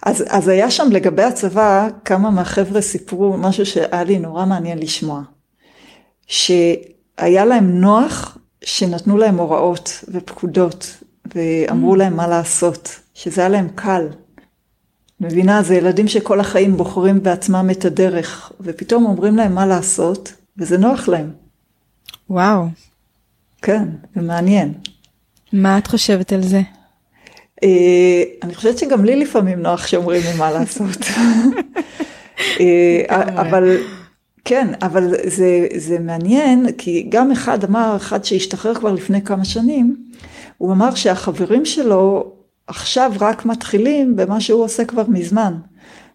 אז, אז היה שם לגבי הצבא, כמה מהחבר'ה סיפרו משהו שהיה לי נורא מעניין לשמוע. שהיה להם נוח שנתנו להם הוראות ופקודות ואמרו mm. להם מה לעשות, שזה היה להם קל. מבינה, זה ילדים שכל החיים בוחרים בעצמם את הדרך, ופתאום אומרים להם מה לעשות, וזה נוח להם. וואו. כן, זה מעניין. מה את חושבת על זה? אה, אני חושבת שגם לי לפעמים נוח שאומרים לי מה לעשות. אה, אבל כן, אבל זה, זה מעניין, כי גם אחד אמר, אחד שהשתחרר כבר לפני כמה שנים, הוא אמר שהחברים שלו עכשיו רק מתחילים במה שהוא עושה כבר מזמן.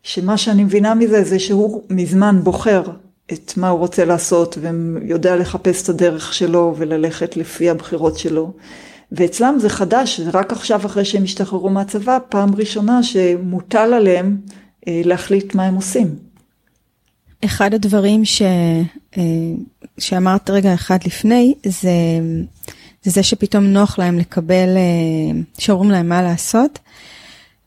שמה שאני מבינה מזה זה שהוא מזמן בוחר את מה הוא רוצה לעשות ויודע לחפש את הדרך שלו וללכת לפי הבחירות שלו. ואצלם זה חדש, רק עכשיו אחרי שהם השתחררו מהצבא, פעם ראשונה שמוטל עליהם אה, להחליט מה הם עושים. אחד הדברים ש, אה, שאמרת רגע אחד לפני, זה, זה זה שפתאום נוח להם לקבל, אה, שאומרים להם מה לעשות.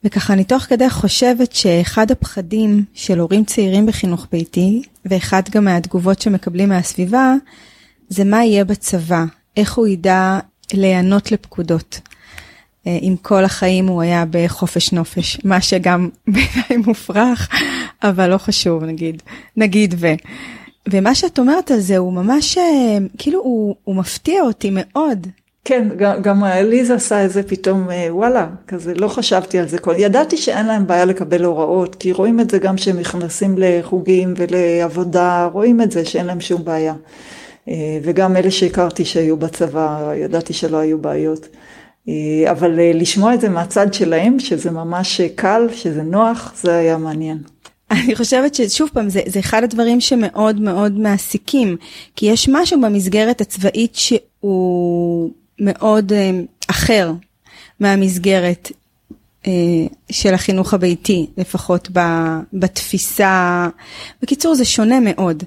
וככה אני תוך כדי חושבת שאחד הפחדים של הורים צעירים בחינוך ביתי, ואחד גם מהתגובות שמקבלים מהסביבה, זה מה יהיה בצבא, איך הוא ידע להיענות לפקודות. אה, אם כל החיים הוא היה בחופש נופש, מה שגם בעיניי מופרך, אבל לא חשוב נגיד, נגיד ו. ומה שאת אומרת על זה הוא ממש, אה, כאילו הוא, הוא מפתיע אותי מאוד. כן, גם, גם ליזה עשה את זה פתאום, אה, וואלה, כזה לא חשבתי על זה. כל... ידעתי שאין להם בעיה לקבל הוראות, כי רואים את זה גם כשהם נכנסים לחוגים ולעבודה, רואים את זה שאין להם שום בעיה. וגם אלה שהכרתי שהיו בצבא, ידעתי שלא היו בעיות. אה, אבל אה, לשמוע את זה מהצד שלהם, שזה ממש קל, שזה נוח, זה היה מעניין. אני חושבת ששוב פעם, זה, זה אחד הדברים שמאוד מאוד מעסיקים, כי יש משהו במסגרת הצבאית שהוא מאוד אה, אחר מהמסגרת אה, של החינוך הביתי, לפחות בתפיסה. בקיצור, זה שונה מאוד.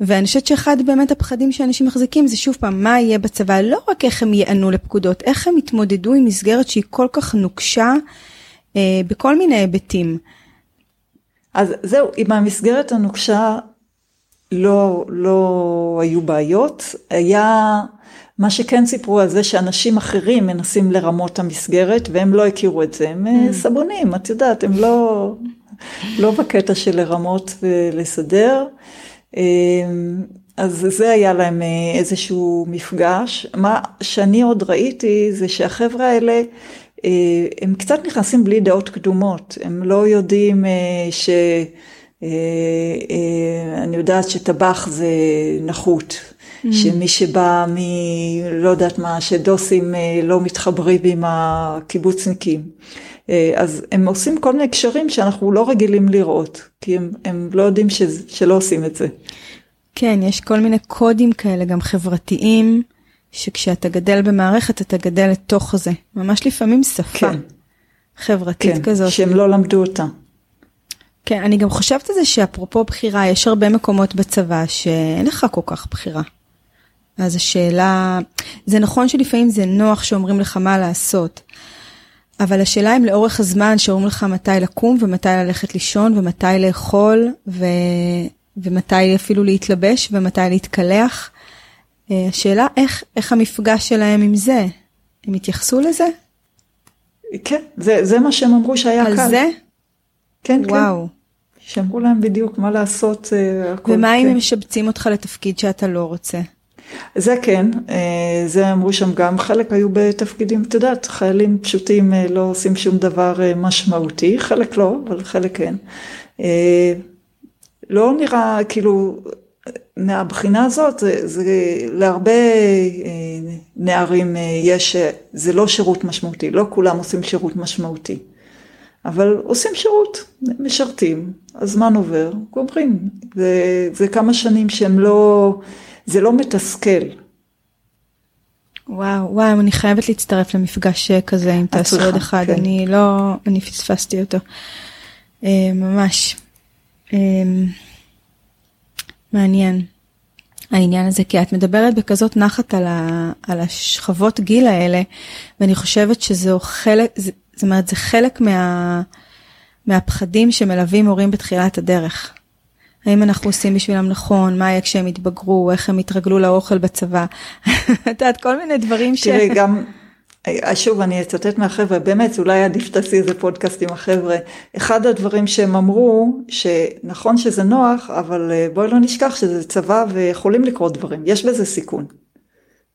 ואני חושבת שאחד באמת הפחדים שאנשים מחזיקים זה שוב פעם, מה יהיה בצבא, לא רק איך הם יענו לפקודות, איך הם יתמודדו עם מסגרת שהיא כל כך נוקשה אה, בכל מיני היבטים. אז זהו, עם המסגרת הנוקשה לא, לא היו בעיות, היה מה שכן סיפרו על זה שאנשים אחרים מנסים לרמות את המסגרת והם לא הכירו את זה, הם mm. סבונים, את יודעת, הם לא, לא בקטע של לרמות ולסדר. אמ, אז זה היה להם אה, איזשהו מפגש. מה שאני עוד ראיתי זה שהחבר'ה האלה, אה, הם קצת נכנסים בלי דעות קדומות, הם לא יודעים ש... אני יודעת שטבח זה נחות. שמי שבא מ... לא יודעת מה, שדוסים אה, לא מתחברים עם הקיבוצניקים. אה, אז הם עושים כל מיני קשרים שאנחנו לא רגילים לראות, כי הם, הם לא יודעים ש... שלא עושים את זה. כן, יש כל מיני קודים כאלה, גם חברתיים, שכשאתה גדל במערכת, אתה גדל לתוך זה. ממש לפעמים שפה כן. חברתית כן, כזאת. שהם לא למדו אותה. כן, אני גם חושבת על זה שאפרופו בחירה, יש הרבה מקומות בצבא שאין לך כל כך בחירה. אז השאלה, זה נכון שלפעמים זה נוח שאומרים לך מה לעשות, אבל השאלה אם לאורך הזמן שאומרים לך מתי לקום ומתי ללכת לישון ומתי לאכול ו... ומתי אפילו להתלבש ומתי להתקלח, אה, השאלה איך, איך המפגש שלהם עם זה, הם התייחסו לזה? כן, זה, זה מה שהם אמרו שהיה על קל. על זה? כן, כן. וואו. כן. שאמרו להם בדיוק מה לעשות. אה, ומה כן. אם הם משבצים אותך לתפקיד שאתה לא רוצה? זה כן, אה, זה אמרו שם גם, חלק היו בתפקידים, את יודעת, חיילים פשוטים אה, לא עושים שום דבר אה, משמעותי, חלק לא, אבל חלק כן. לא נראה, כאילו, מהבחינה הזאת, זה, זה להרבה נערים יש, זה לא שירות משמעותי, לא כולם עושים שירות משמעותי. אבל עושים שירות, משרתים, הזמן עובר, גומרים. זה, זה כמה שנים שהם לא, זה לא מתסכל. וואו, וואו, אני חייבת להצטרף למפגש כזה, אם תעשו עוד אחד, כן. אני לא, אני פספסתי אותו. אה, ממש. אה, מעניין. העניין הזה, כי את מדברת בכזאת נחת על, ה, על השכבות גיל האלה, ואני חושבת שזהו חלק, זאת אומרת, זה חלק מה, מהפחדים שמלווים הורים בתחילת הדרך. האם אנחנו עושים בשבילם נכון, מה יהיה כשהם יתבגרו, איך הם יתרגלו לאוכל בצבא. את יודעת, כל מיני דברים ש... תראי, גם, שוב, אני אצטט מהחבר'ה, באמת, אולי עדיף שתעשי איזה פודקאסט עם החבר'ה. אחד הדברים שהם אמרו, שנכון שזה נוח, אבל אה, בואי לא נשכח שזה צבא ויכולים לקרות דברים, יש בזה סיכון.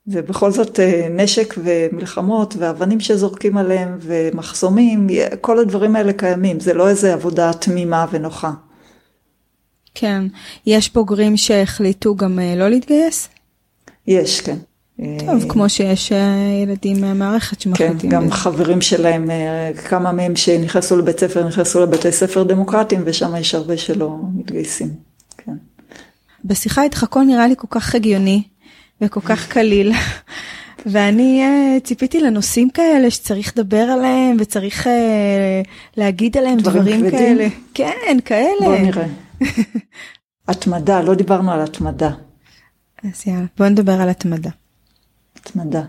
ובכל זאת אה, נשק ומלחמות ואבנים שזורקים עליהם ומחסומים, כל הדברים האלה קיימים, זה לא איזה עבודה תמימה ונוחה. כן. יש בוגרים שהחליטו גם אה, לא להתגייס? יש, כן. טוב, כמו שיש אה, ילדים מהמערכת שמחליטים. כן, גם חברים שלהם, אה, כמה מהם שנכנסו לבית ספר, נכנסו לבתי ספר דמוקרטיים, ושם יש הרבה שלא מתגייסים. כן. בשיחה איתך הכל נראה לי כל כך הגיוני וכל כך קליל. ואני ציפיתי לנושאים כאלה שצריך לדבר עליהם וצריך להגיד עליהם דברים, דברים כאלה. כן, כאלה. בוא נראה. התמדה, לא דיברנו על התמדה. אז יאללה, בוא נדבר על התמדה. התמדה.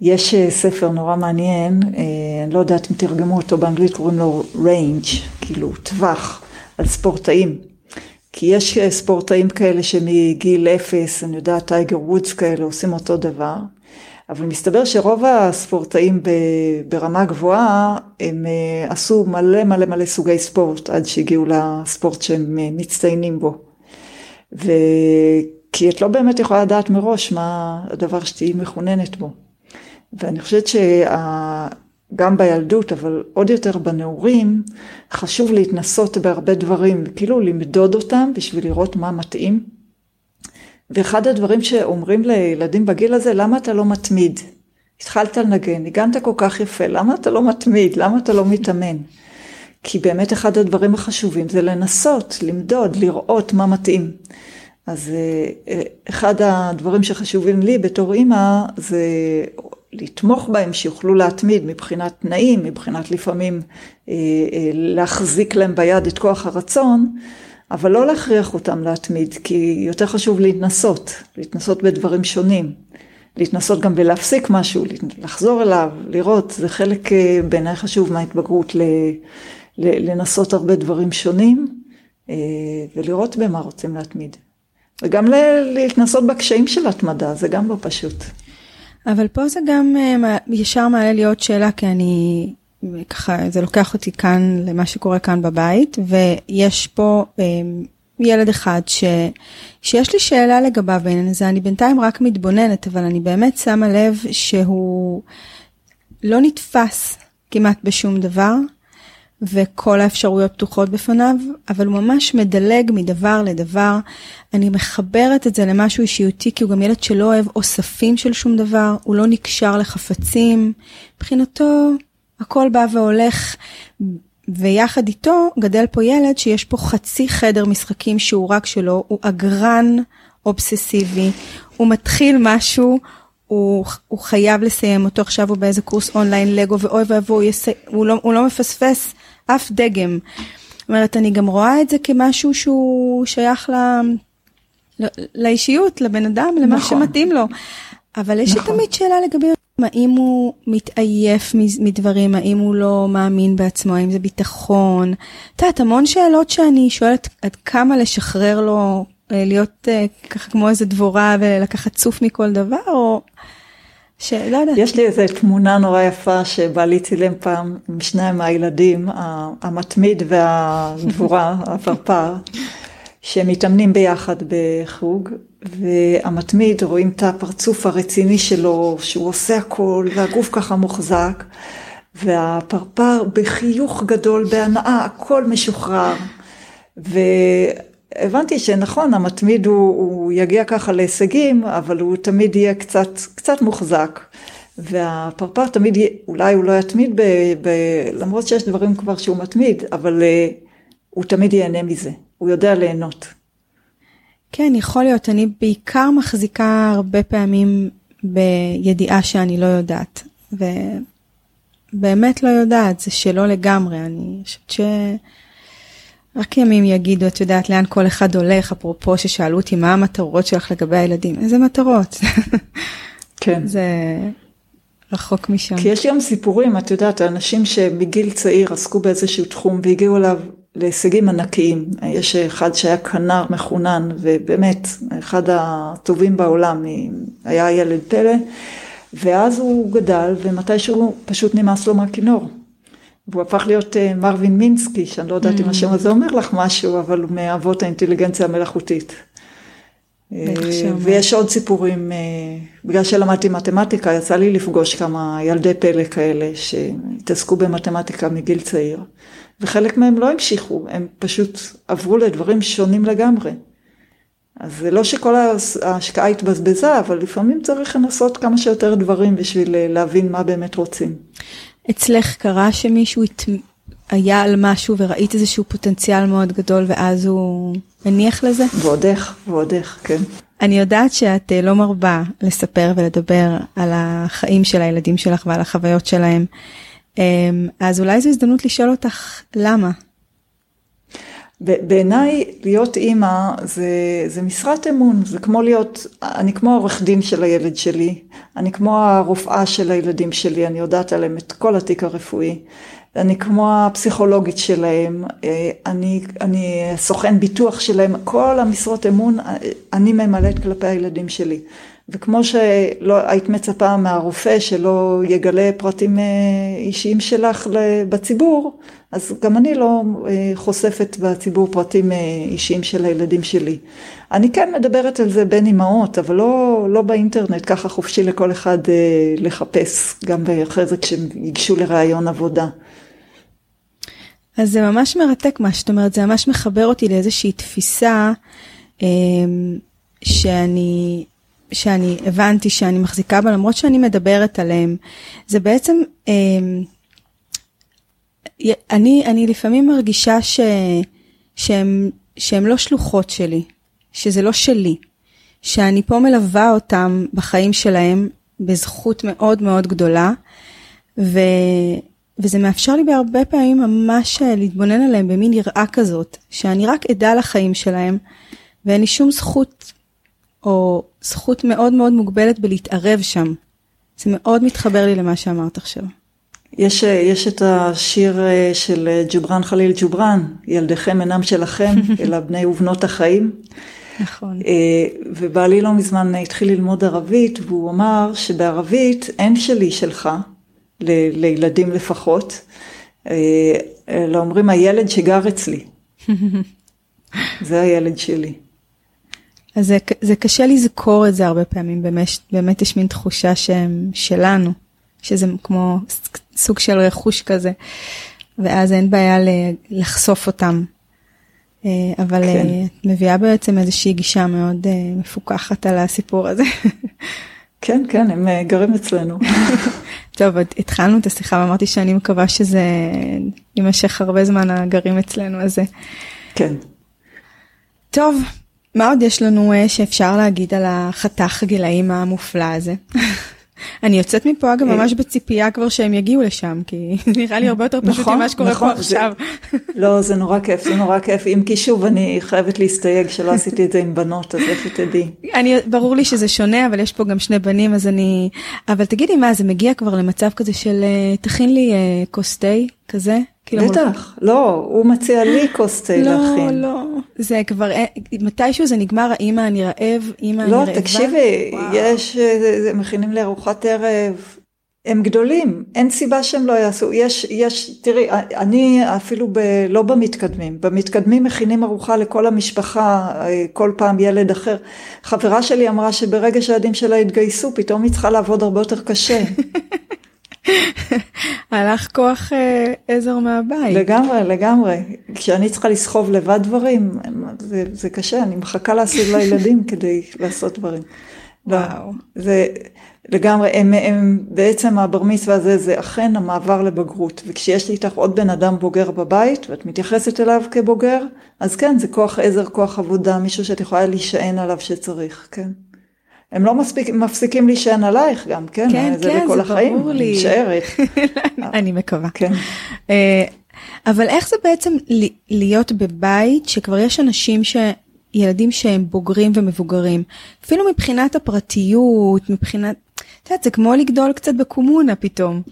יש אה, ספר נורא מעניין, אה, אני לא יודעת אם תרגמו אותו באנגלית, קוראים לו Range, כאילו טווח, על ספורטאים. כי יש אה, ספורטאים כאלה שמגיל אפס, אני יודעת, טייגר וודס כאלה, עושים אותו דבר. אבל מסתבר שרוב הספורטאים ברמה גבוהה, הם אה, עשו מלא מלא מלא סוגי ספורט עד שהגיעו לספורט שהם אה, מצטיינים בו. וכי את לא באמת יכולה לדעת מראש מה הדבר שתהיי מחוננת בו. ואני חושבת שגם בילדות, אבל עוד יותר בנעורים, חשוב להתנסות בהרבה דברים, כאילו למדוד אותם בשביל לראות מה מתאים. ואחד הדברים שאומרים לילדים בגיל הזה, למה אתה לא מתמיד? התחלת לנגן, ניגנת כל כך יפה, למה אתה לא מתמיד? למה אתה לא מתאמן? כי באמת אחד הדברים החשובים זה לנסות, למדוד, לראות מה מתאים. אז אה, אחד הדברים שחשובים לי בתור אימא זה לתמוך בהם, שיוכלו להתמיד מבחינת תנאים, מבחינת לפעמים אה, אה, להחזיק להם ביד את כוח הרצון, אבל לא להכריח אותם להתמיד, כי יותר חשוב להתנסות, להתנסות בדברים שונים. להתנסות גם בלהפסיק משהו, לחזור אליו, לראות, זה חלק אה, בעיניי חשוב מההתבגרות, לנסות הרבה דברים שונים ולראות במה רוצים להתמיד. וגם להתנסות בקשיים של התמדה, זה גם לא פשוט. אבל פה זה גם אה, ישר מעלה לי עוד שאלה, כי אני, ככה, זה לוקח אותי כאן למה שקורה כאן בבית, ויש פה אה, ילד אחד ש, שיש לי שאלה לגביו בעניין הזה, אני בינתיים רק מתבוננת, אבל אני באמת שמה לב שהוא לא נתפס כמעט בשום דבר. וכל האפשרויות פתוחות בפניו, אבל הוא ממש מדלג מדבר לדבר. אני מחברת את זה למשהו אישיותי, כי הוא גם ילד שלא אוהב אוספים של שום דבר, הוא לא נקשר לחפצים. מבחינתו, הכל בא והולך, ויחד איתו גדל פה ילד שיש פה חצי חדר משחקים שהוא רק שלו, הוא אגרן אובססיבי, הוא מתחיל משהו, הוא, הוא חייב לסיים אותו, עכשיו הוא באיזה קורס אונליין לגו, ואוי ואבוי, הוא, לא, הוא לא מפספס אף דגם. זאת אומרת, אני גם רואה את זה כמשהו שהוא שייך ל... לאישיות, לבן אדם, למה נכון. שמתאים לו. אבל יש נכון. תמיד שאלה לגבי האם הוא מתעייף מדברים, האם הוא לא מאמין בעצמו, האם זה ביטחון. את יודעת, המון שאלות שאני שואלת עד כמה לשחרר לו אה, להיות אה, ככה כמו איזה דבורה ולקחת צוף מכל דבר, או שלא יודעת. יש לי איזו תמונה נורא יפה שבעלי צילם פעם עם שניים מהילדים, המתמיד והדבורה, הפרפר, שמתאמנים ביחד בחוג, והמתמיד רואים את הפרצוף הרציני שלו, שהוא עושה הכל, והגוף ככה מוחזק, והפרפר בחיוך גדול, בהנאה, הכל משוחרר. ו... הבנתי שנכון, המתמיד הוא, הוא יגיע ככה להישגים, אבל הוא תמיד יהיה קצת, קצת מוחזק. והפרפר תמיד, אולי הוא לא יתמיד, ב, ב, למרות שיש דברים כבר שהוא מתמיד, אבל uh, הוא תמיד ייהנה מזה, הוא יודע ליהנות. כן, יכול להיות. אני בעיקר מחזיקה הרבה פעמים בידיעה שאני לא יודעת. ובאמת לא יודעת, זה שלא לגמרי. אני חושבת ש... רק ימים יגידו, את יודעת לאן כל אחד הולך, אפרופו ששאלו אותי מה המטרות שלך לגבי הילדים, איזה מטרות? כן. זה רחוק משם. כי יש גם סיפורים, את יודעת, אנשים שמגיל צעיר עסקו באיזשהו תחום והגיעו אליו להישגים ענקיים. יש אחד שהיה כנר מחונן, ובאמת, אחד הטובים בעולם, היה ילד פלא, ואז הוא גדל, ומתישהו פשוט נמאס לו מהכינור. והוא הפך להיות uh, מרווין מינסקי, שאני לא יודעת mm. אם השם הזה אומר לך משהו, אבל הוא מאבות האינטליגנציה המלאכותית. אה, ויש עוד סיפורים, uh, בגלל שלמדתי מתמטיקה, יצא לי לפגוש כמה ילדי פלא כאלה שהתעסקו במתמטיקה מגיל צעיר, וחלק מהם לא המשיכו, הם פשוט עברו לדברים שונים לגמרי. אז זה לא שכל ההשקעה התבזבזה, אבל לפעמים צריך לנסות כמה שיותר דברים בשביל להבין מה באמת רוצים. אצלך קרה שמישהו היה על משהו וראית איזשהו פוטנציאל מאוד גדול ואז הוא הניח לזה? ועוד איך, ועוד איך, כן. אני יודעת שאת אה, לא מרבה לספר ולדבר על החיים של הילדים שלך ועל החוויות שלהם, אז אולי זו הזדמנות לשאול אותך למה. בעיניי להיות אימא זה, זה משרת אמון, זה כמו להיות, אני כמו עורך דין של הילד שלי, אני כמו הרופאה של הילדים שלי, אני יודעת עליהם את כל התיק הרפואי, אני כמו הפסיכולוגית שלהם, אני, אני סוכן ביטוח שלהם, כל המשרות אמון אני ממלאת כלפי הילדים שלי. וכמו שלא היית מצפה מהרופא שלא יגלה פרטים אה, אישיים שלך בציבור, אז גם אני לא אה, חושפת בציבור פרטים אה, אישיים של הילדים שלי. אני כן מדברת על זה בין אמהות, אבל לא, לא באינטרנט, ככה חופשי לכל אחד לחפש, גם אחרי זה כשהם ייגשו לראיון עבודה. אז זה ממש מרתק מה שאת אומרת, זה ממש מחבר אותי לאיזושהי תפיסה שאני שאני הבנתי שאני מחזיקה בה, למרות שאני מדברת עליהם, זה בעצם, אה, אני, אני לפעמים מרגישה ש, שהם, שהם לא שלוחות שלי, שזה לא שלי, שאני פה מלווה אותם בחיים שלהם, בזכות מאוד מאוד גדולה, ו, וזה מאפשר לי בהרבה פעמים ממש אה, להתבונן עליהם במין יראה כזאת, שאני רק אדע לחיים שלהם, ואין לי שום זכות, או זכות מאוד מאוד מוגבלת בלהתערב שם. זה מאוד מתחבר לי למה שאמרת עכשיו. יש, יש את השיר אה, של ג'ובראן חליל ג'ובראן, ילדיכם אינם שלכם, אלא בני ובנות החיים. נכון. אה, ובעלי לא מזמן התחיל ללמוד ערבית, והוא אמר שבערבית אין שלי שלך, ל, לילדים לפחות, אה, אלא אומרים הילד שגר אצלי. זה הילד שלי. אז זה, זה קשה לזכור את זה הרבה פעמים, באמת, באמת יש מין תחושה שהם שלנו, שזה כמו סוג של רכוש כזה, ואז אין בעיה לחשוף אותם. אה, אבל כן. אה, את מביאה בעצם איזושהי גישה מאוד אה, מפוקחת על הסיפור הזה. כן, כן, הם גרים אצלנו. טוב, התחלנו את השיחה ואמרתי שאני מקווה שזה יימשך הרבה זמן הגרים אצלנו הזה. כן. טוב, מה עוד יש לנו שאפשר להגיד על החתך הגילאים המופלא הזה? אני יוצאת מפה אגב ממש בציפייה כבר שהם יגיעו לשם, כי נראה לי הרבה יותר פשוט ממה נכון, שקורה פה נכון, עכשיו. לא, זה נורא כיף, זה נורא כיף, אם כי שוב אני חייבת להסתייג שלא עשיתי את זה עם בנות, אז איך תדעי. ברור לי שזה שונה, אבל יש פה גם שני בנים, אז אני... אבל תגידי מה, זה מגיע כבר למצב כזה של אה, תכין לי אה, כוס תה כזה? כאילו בטח, לא, הוא מציע לי כוס תה לא, להכין. לא, לא, זה כבר, אה, מתישהו זה נגמר, אמא אני רעב, אמא אני לא, רעבה. לא, תקשיבי, יש, אה, מכינים לי ארוחת ערב, הם גדולים, אין סיבה שהם לא יעשו, יש, יש, תראי, אני אפילו ב, לא במתקדמים, במתקדמים מכינים ארוחה לכל המשפחה, אה, כל פעם ילד אחר. חברה שלי אמרה שברגע שהילדים שלה התגייסו, פתאום היא צריכה לעבוד הרבה יותר קשה. הלך כוח אה, עזר מהבית. לגמרי, לגמרי. כשאני צריכה לסחוב לבד דברים, זה, זה קשה, אני מחכה לעשות לילדים כדי לעשות דברים. לא, וואו. זה לגמרי, הם, הם, בעצם הבר מצווה הזה זה אכן המעבר לבגרות. וכשיש לי איתך עוד בן אדם בוגר בבית, ואת מתייחסת אליו כבוגר, אז כן, זה כוח עזר, כוח עבודה, מישהו שאת יכולה להישען עליו שצריך, כן. הם לא מספיק, מפסיקים להישען עלייך גם, כן? כן, זה כן, זה החיים, ברור לי. אני משערת. אני מקווה. כן. אה, אבל איך זה בעצם להיות בבית שכבר יש אנשים ש... ילדים שהם בוגרים ומבוגרים, אפילו מבחינת הפרטיות, מבחינת, את יודעת, זה כמו לגדול קצת בקומונה פתאום.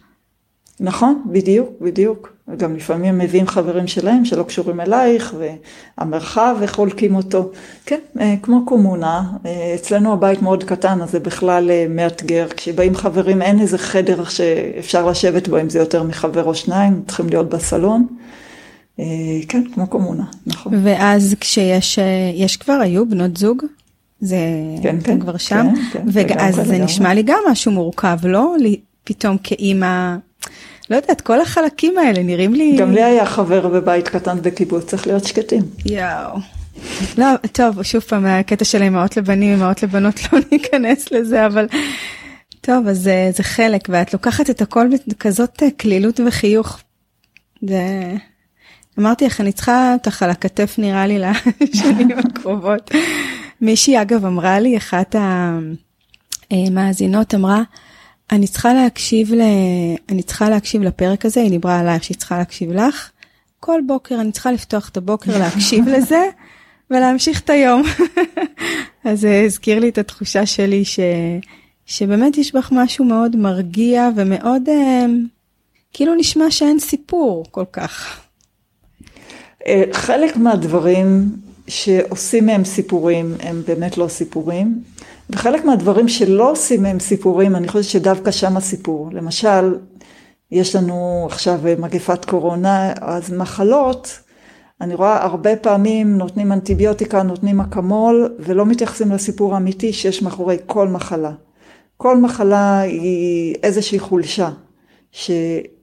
נכון, בדיוק, בדיוק. וגם לפעמים מביאים חברים שלהם שלא קשורים אלייך, והמרחב וחולקים אותו. כן, אה, כמו קומונה, אה, אצלנו הבית מאוד קטן, אז זה בכלל אה, מאתגר. כשבאים חברים אין איזה חדר שאפשר לשבת בו, אם זה יותר מחבר או שניים, צריכים להיות בסלון. כן, כמו קומונה, נכון. ואז כשיש, יש כבר, היו בנות זוג? זה כן, כן, כבר שם? כן, כן. ואז זה נשמע לי גם משהו מורכב, לא? פתאום כאימא לא יודעת, כל החלקים האלה נראים לי... גם לי היה חבר בבית קטן בקיבוץ, צריך להיות שקטים. יואו. לא, טוב, שוב פעם, הקטע של אמהות לבנים, אמהות לבנות, לא ניכנס לזה, אבל... טוב, אז זה, זה חלק, ואת לוקחת את הכל בכזאת קלילות וחיוך. זה... אמרתי לך, אני צריכה אותך על הכתף נראה לי לשנים הקרובות. מישהי אגב אמרה לי, אחת המאזינות אמרה, אני צריכה להקשיב ל... אני צריכה להקשיב לפרק הזה, היא דיברה עלייך שהיא צריכה להקשיב לך. כל בוקר אני צריכה לפתוח את הבוקר, להקשיב לזה ולהמשיך את היום. אז זה הזכיר לי את התחושה שלי ש... שבאמת יש בך משהו מאוד מרגיע ומאוד אה, כאילו נשמע שאין סיפור כל כך. אה, חלק מהדברים שעושים מהם סיפורים הם באמת לא סיפורים. וחלק מהדברים שלא עושים מהם סיפורים, אני חושבת שדווקא שם הסיפור. למשל, יש לנו עכשיו מגפת קורונה, אז מחלות, אני רואה הרבה פעמים נותנים אנטיביוטיקה, נותנים אקמול, ולא מתייחסים לסיפור האמיתי שיש מאחורי כל מחלה. כל מחלה היא איזושהי חולשה. ש...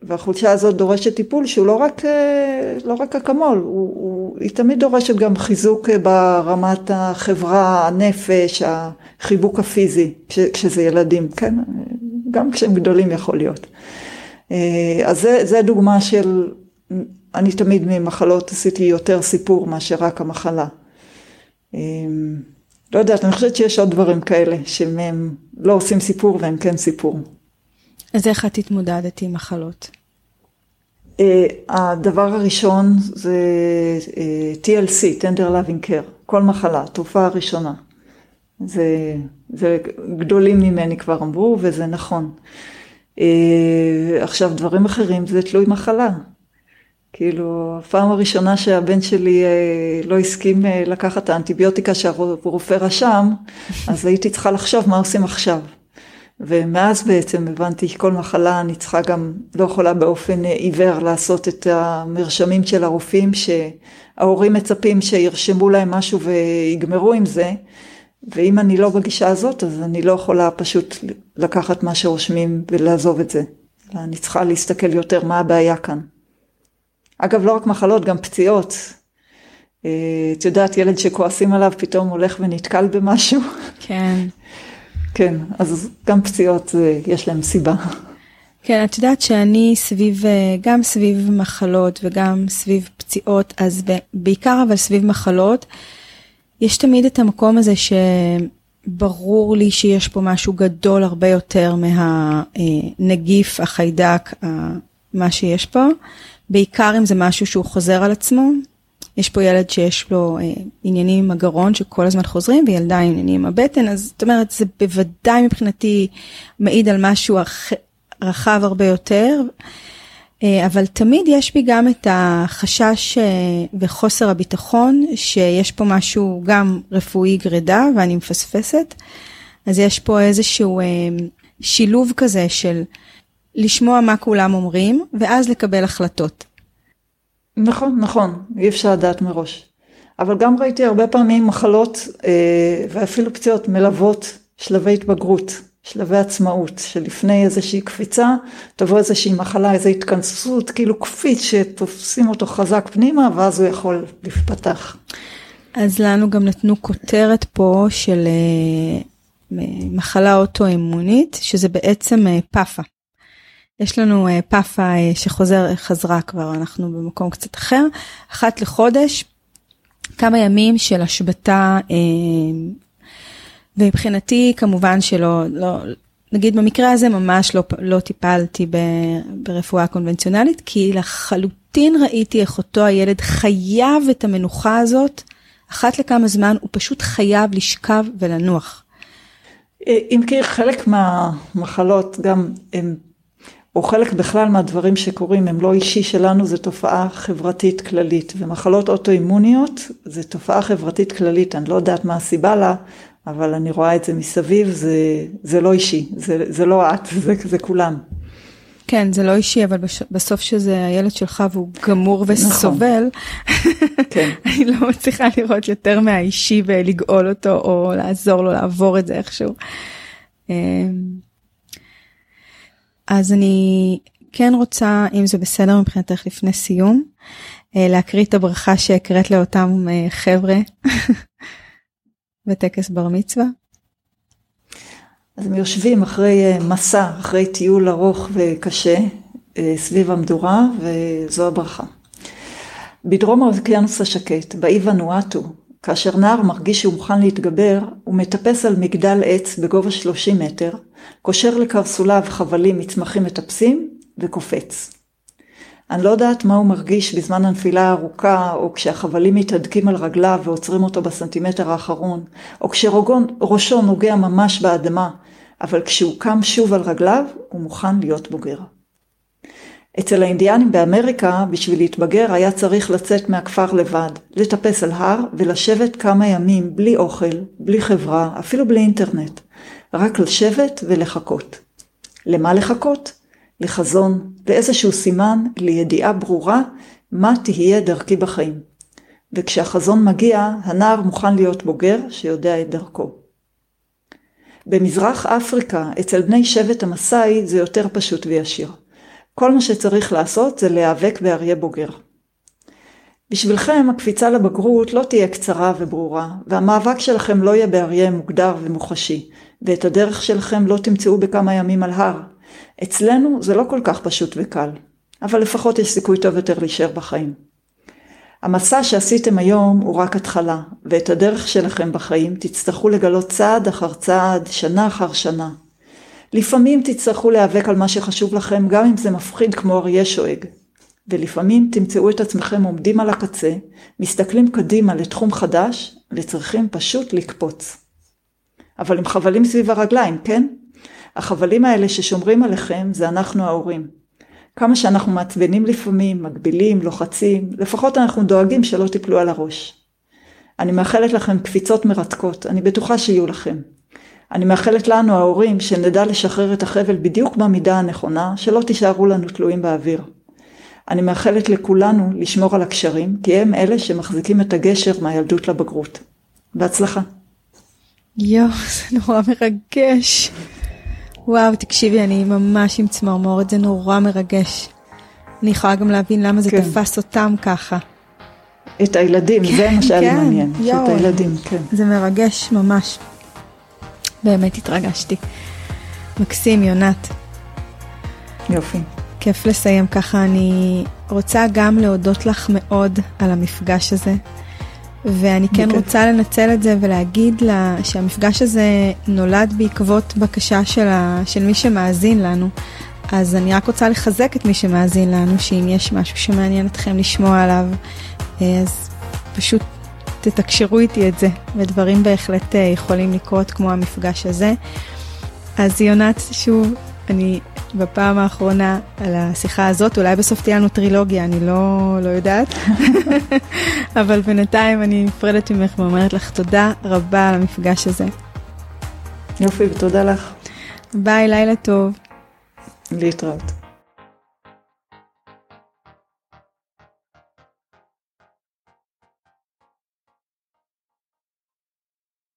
והחולשה הזאת דורשת טיפול שהוא לא רק, אה, לא רק אקמול, הוא, הוא, היא תמיד דורשת גם חיזוק אה, ברמת החברה, הנפש, החיבוק הפיזי, כש, כשזה ילדים, כן? גם כשהם גדולים יכול להיות. אה, אז זה, זה דוגמה של, אני תמיד ממחלות עשיתי יותר סיפור מאשר רק המחלה. לא יודעת, אני חושבת שיש עוד דברים כאלה, שהם לא עושים סיפור והם כן סיפור. אז איך את התמודדת עם מחלות? Uh, הדבר הראשון זה uh, אה, TLC, Tender Loving Care, כל מחלה, התרופה הראשונה. זה, זה גדולים ממני כבר אמרו, וזה נכון. Uh, עכשיו, דברים אחרים זה תלוי מחלה. כאילו, הפעם הראשונה שהבן שלי uh, לא הסכים uh, לקחת את האנטיביוטיקה שהרופא רשם, אז הייתי צריכה לחשוב מה עושים עכשיו. ומאז בעצם הבנתי שכל מחלה אני צריכה גם, לא יכולה באופן עיוור לעשות את המרשמים של הרופאים, שההורים מצפים שירשמו להם משהו ויגמרו עם זה, ואם אני לא בגישה הזאת, אז אני לא יכולה פשוט לקחת מה שרושמים ולעזוב את זה. אני צריכה להסתכל יותר מה הבעיה כאן. אגב, לא רק מחלות, גם פציעות. אה, את יודעת, ילד שכועסים עליו פתאום הולך ונתקל במשהו. כן. כן, אז גם פציעות יש להם סיבה. כן, את יודעת שאני סביב, אה, גם סביב מחלות וגם סביב פציעות, אז בעיקר אבל סביב מחלות, יש תמיד את המקום הזה שברור לי שיש פה משהו גדול הרבה יותר מהנגיף, החיידק, מה שיש פה, בעיקר אם זה משהו שהוא חוזר על עצמו, יש פה ילד שיש לו אה, עניינים עם הגרון שכל הזמן חוזרים וילדה עם עניינים עם הבטן, אז זאת אומרת זה בוודאי מבחינתי מעיד על משהו אח, רחב הרבה יותר, אה, אבל תמיד יש בי גם את החשש אה, וחוסר הביטחון שיש פה משהו גם רפואי גרידא ואני מפספסת, אז יש פה איזשהו אה, שילוב כזה של לשמוע מה כולם אומרים ואז לקבל החלטות. נכון, נכון, אי אפשר לדעת מראש. אבל גם ראיתי הרבה פעמים מחלות אה, ואפילו פציעות מלוות שלבי התבגרות, שלבי עצמאות, שלפני איזושהי קפיצה תבוא איזושהי מחלה, איזו התכנסות, כאילו קפיץ שתופסים אותו חזק פנימה ואז הוא יכול לפתח. אז לנו גם נתנו כותרת פה של אה, מחלה אוטואימונית, שזה בעצם אה, פאפה. יש לנו uh, פאפה uh, שחוזר, חזרה כבר, אנחנו במקום קצת אחר, אחת לחודש, כמה ימים של השבתה, uh, ומבחינתי כמובן שלא, לא, נגיד במקרה הזה ממש לא, לא טיפלתי ב, ברפואה קונבנציונלית, כי לחלוטין ראיתי איך אותו הילד חייב את המנוחה הזאת, אחת לכמה זמן הוא פשוט חייב לשכב ולנוח. אם כי חלק מהמחלות גם הם או חלק בכלל מהדברים שקורים הם לא אישי שלנו, זה תופעה חברתית כללית. ומחלות אוטואימוניות זה תופעה חברתית כללית, אני לא יודעת מה הסיבה לה, אבל אני רואה את זה מסביב, זה, זה לא אישי, זה, זה לא את, זה, זה כולם. כן, זה לא אישי, אבל בסוף שזה הילד שלך והוא גמור נכון. וסובל, נכון. כן. אני לא מצליחה לראות יותר מהאישי ולגאול אותו או לעזור לו לעבור את זה איכשהו. אז אני כן רוצה, אם זה בסדר מבחינתך לפני סיום, אה, להקריא את הברכה שהקראת לאותם אה, חבר'ה בטקס בר מצווה. אז הם יושבים אחרי אה, מסע, אחרי טיול ארוך וקשה סביב המדורה, וזו הברכה. בדרום האוקיינוס השקט, באי ונואטו, כאשר נער מרגיש שהוא מוכן להתגבר, הוא מטפס על מגדל עץ בגובה 30 מטר, קושר לקרסוליו חבלים מצמחים מטפסים וקופץ. אני לא יודעת מה הוא מרגיש בזמן הנפילה הארוכה, או כשהחבלים מתהדקים על רגליו ועוצרים אותו בסנטימטר האחרון, או כשראשו נוגע ממש באדמה, אבל כשהוא קם שוב על רגליו, הוא מוכן להיות בוגר. אצל האינדיאנים באמריקה, בשביל להתבגר היה צריך לצאת מהכפר לבד, לטפס על הר ולשבת כמה ימים בלי אוכל, בלי חברה, אפילו בלי אינטרנט. רק לשבת ולחכות. למה לחכות? לחזון, לאיזשהו סימן, לידיעה ברורה מה תהיה דרכי בחיים. וכשהחזון מגיע, הנער מוכן להיות בוגר שיודע את דרכו. במזרח אפריקה, אצל בני שבט המסאי, זה יותר פשוט וישיר. כל מה שצריך לעשות זה להיאבק באריה בוגר. בשבילכם הקפיצה לבגרות לא תהיה קצרה וברורה, והמאבק שלכם לא יהיה באריה מוגדר ומוחשי, ואת הדרך שלכם לא תמצאו בכמה ימים על הר. אצלנו זה לא כל כך פשוט וקל, אבל לפחות יש סיכוי טוב יותר להישאר בחיים. המסע שעשיתם היום הוא רק התחלה, ואת הדרך שלכם בחיים תצטרכו לגלות צעד אחר צעד, שנה אחר שנה. לפעמים תצטרכו להיאבק על מה שחשוב לכם, גם אם זה מפחיד כמו אריה שואג. ולפעמים תמצאו את עצמכם עומדים על הקצה, מסתכלים קדימה לתחום חדש, וצריכים פשוט לקפוץ. אבל עם חבלים סביב הרגליים, כן? החבלים האלה ששומרים עליכם זה אנחנו ההורים. כמה שאנחנו מעצבנים לפעמים, מגבילים, לוחצים, לפחות אנחנו דואגים שלא תיפלו על הראש. אני מאחלת לכם קפיצות מרתקות, אני בטוחה שיהיו לכם. אני מאחלת לנו ההורים שנדע לשחרר את החבל בדיוק במידה הנכונה, שלא תישארו לנו תלויים באוויר. אני מאחלת לכולנו לשמור על הקשרים, כי הם אלה שמחזיקים את הגשר מהילדות לבגרות. בהצלחה. יואו, זה נורא מרגש. וואו, תקשיבי, אני ממש עם צמרמורת, זה נורא מרגש. אני יכולה גם להבין למה זה כן. תפס אותם ככה. את הילדים, כן, זה מה שהיה כן, מעניין. יואו, את הילדים, כן. זה מרגש ממש. באמת התרגשתי. מקסים, יונת. יופי. כיף לסיים ככה. אני רוצה גם להודות לך מאוד על המפגש הזה. ואני כן okay. רוצה לנצל את זה ולהגיד לה שהמפגש הזה נולד בעקבות בקשה של, ה, של מי שמאזין לנו. אז אני רק רוצה לחזק את מי שמאזין לנו, שאם יש משהו שמעניין אתכם לשמוע עליו, אה, אז פשוט תתקשרו איתי את זה, ודברים בהחלט אה, יכולים לקרות כמו המפגש הזה. אז יונת, שוב, אני בפעם האחרונה על השיחה הזאת, אולי בסוף תהיה לנו טרילוגיה, אני לא, לא יודעת, אבל בינתיים אני נפרדת ממך ואומרת לך תודה רבה על המפגש הזה. יופי, ותודה לך. ביי, לילה טוב. להתראות.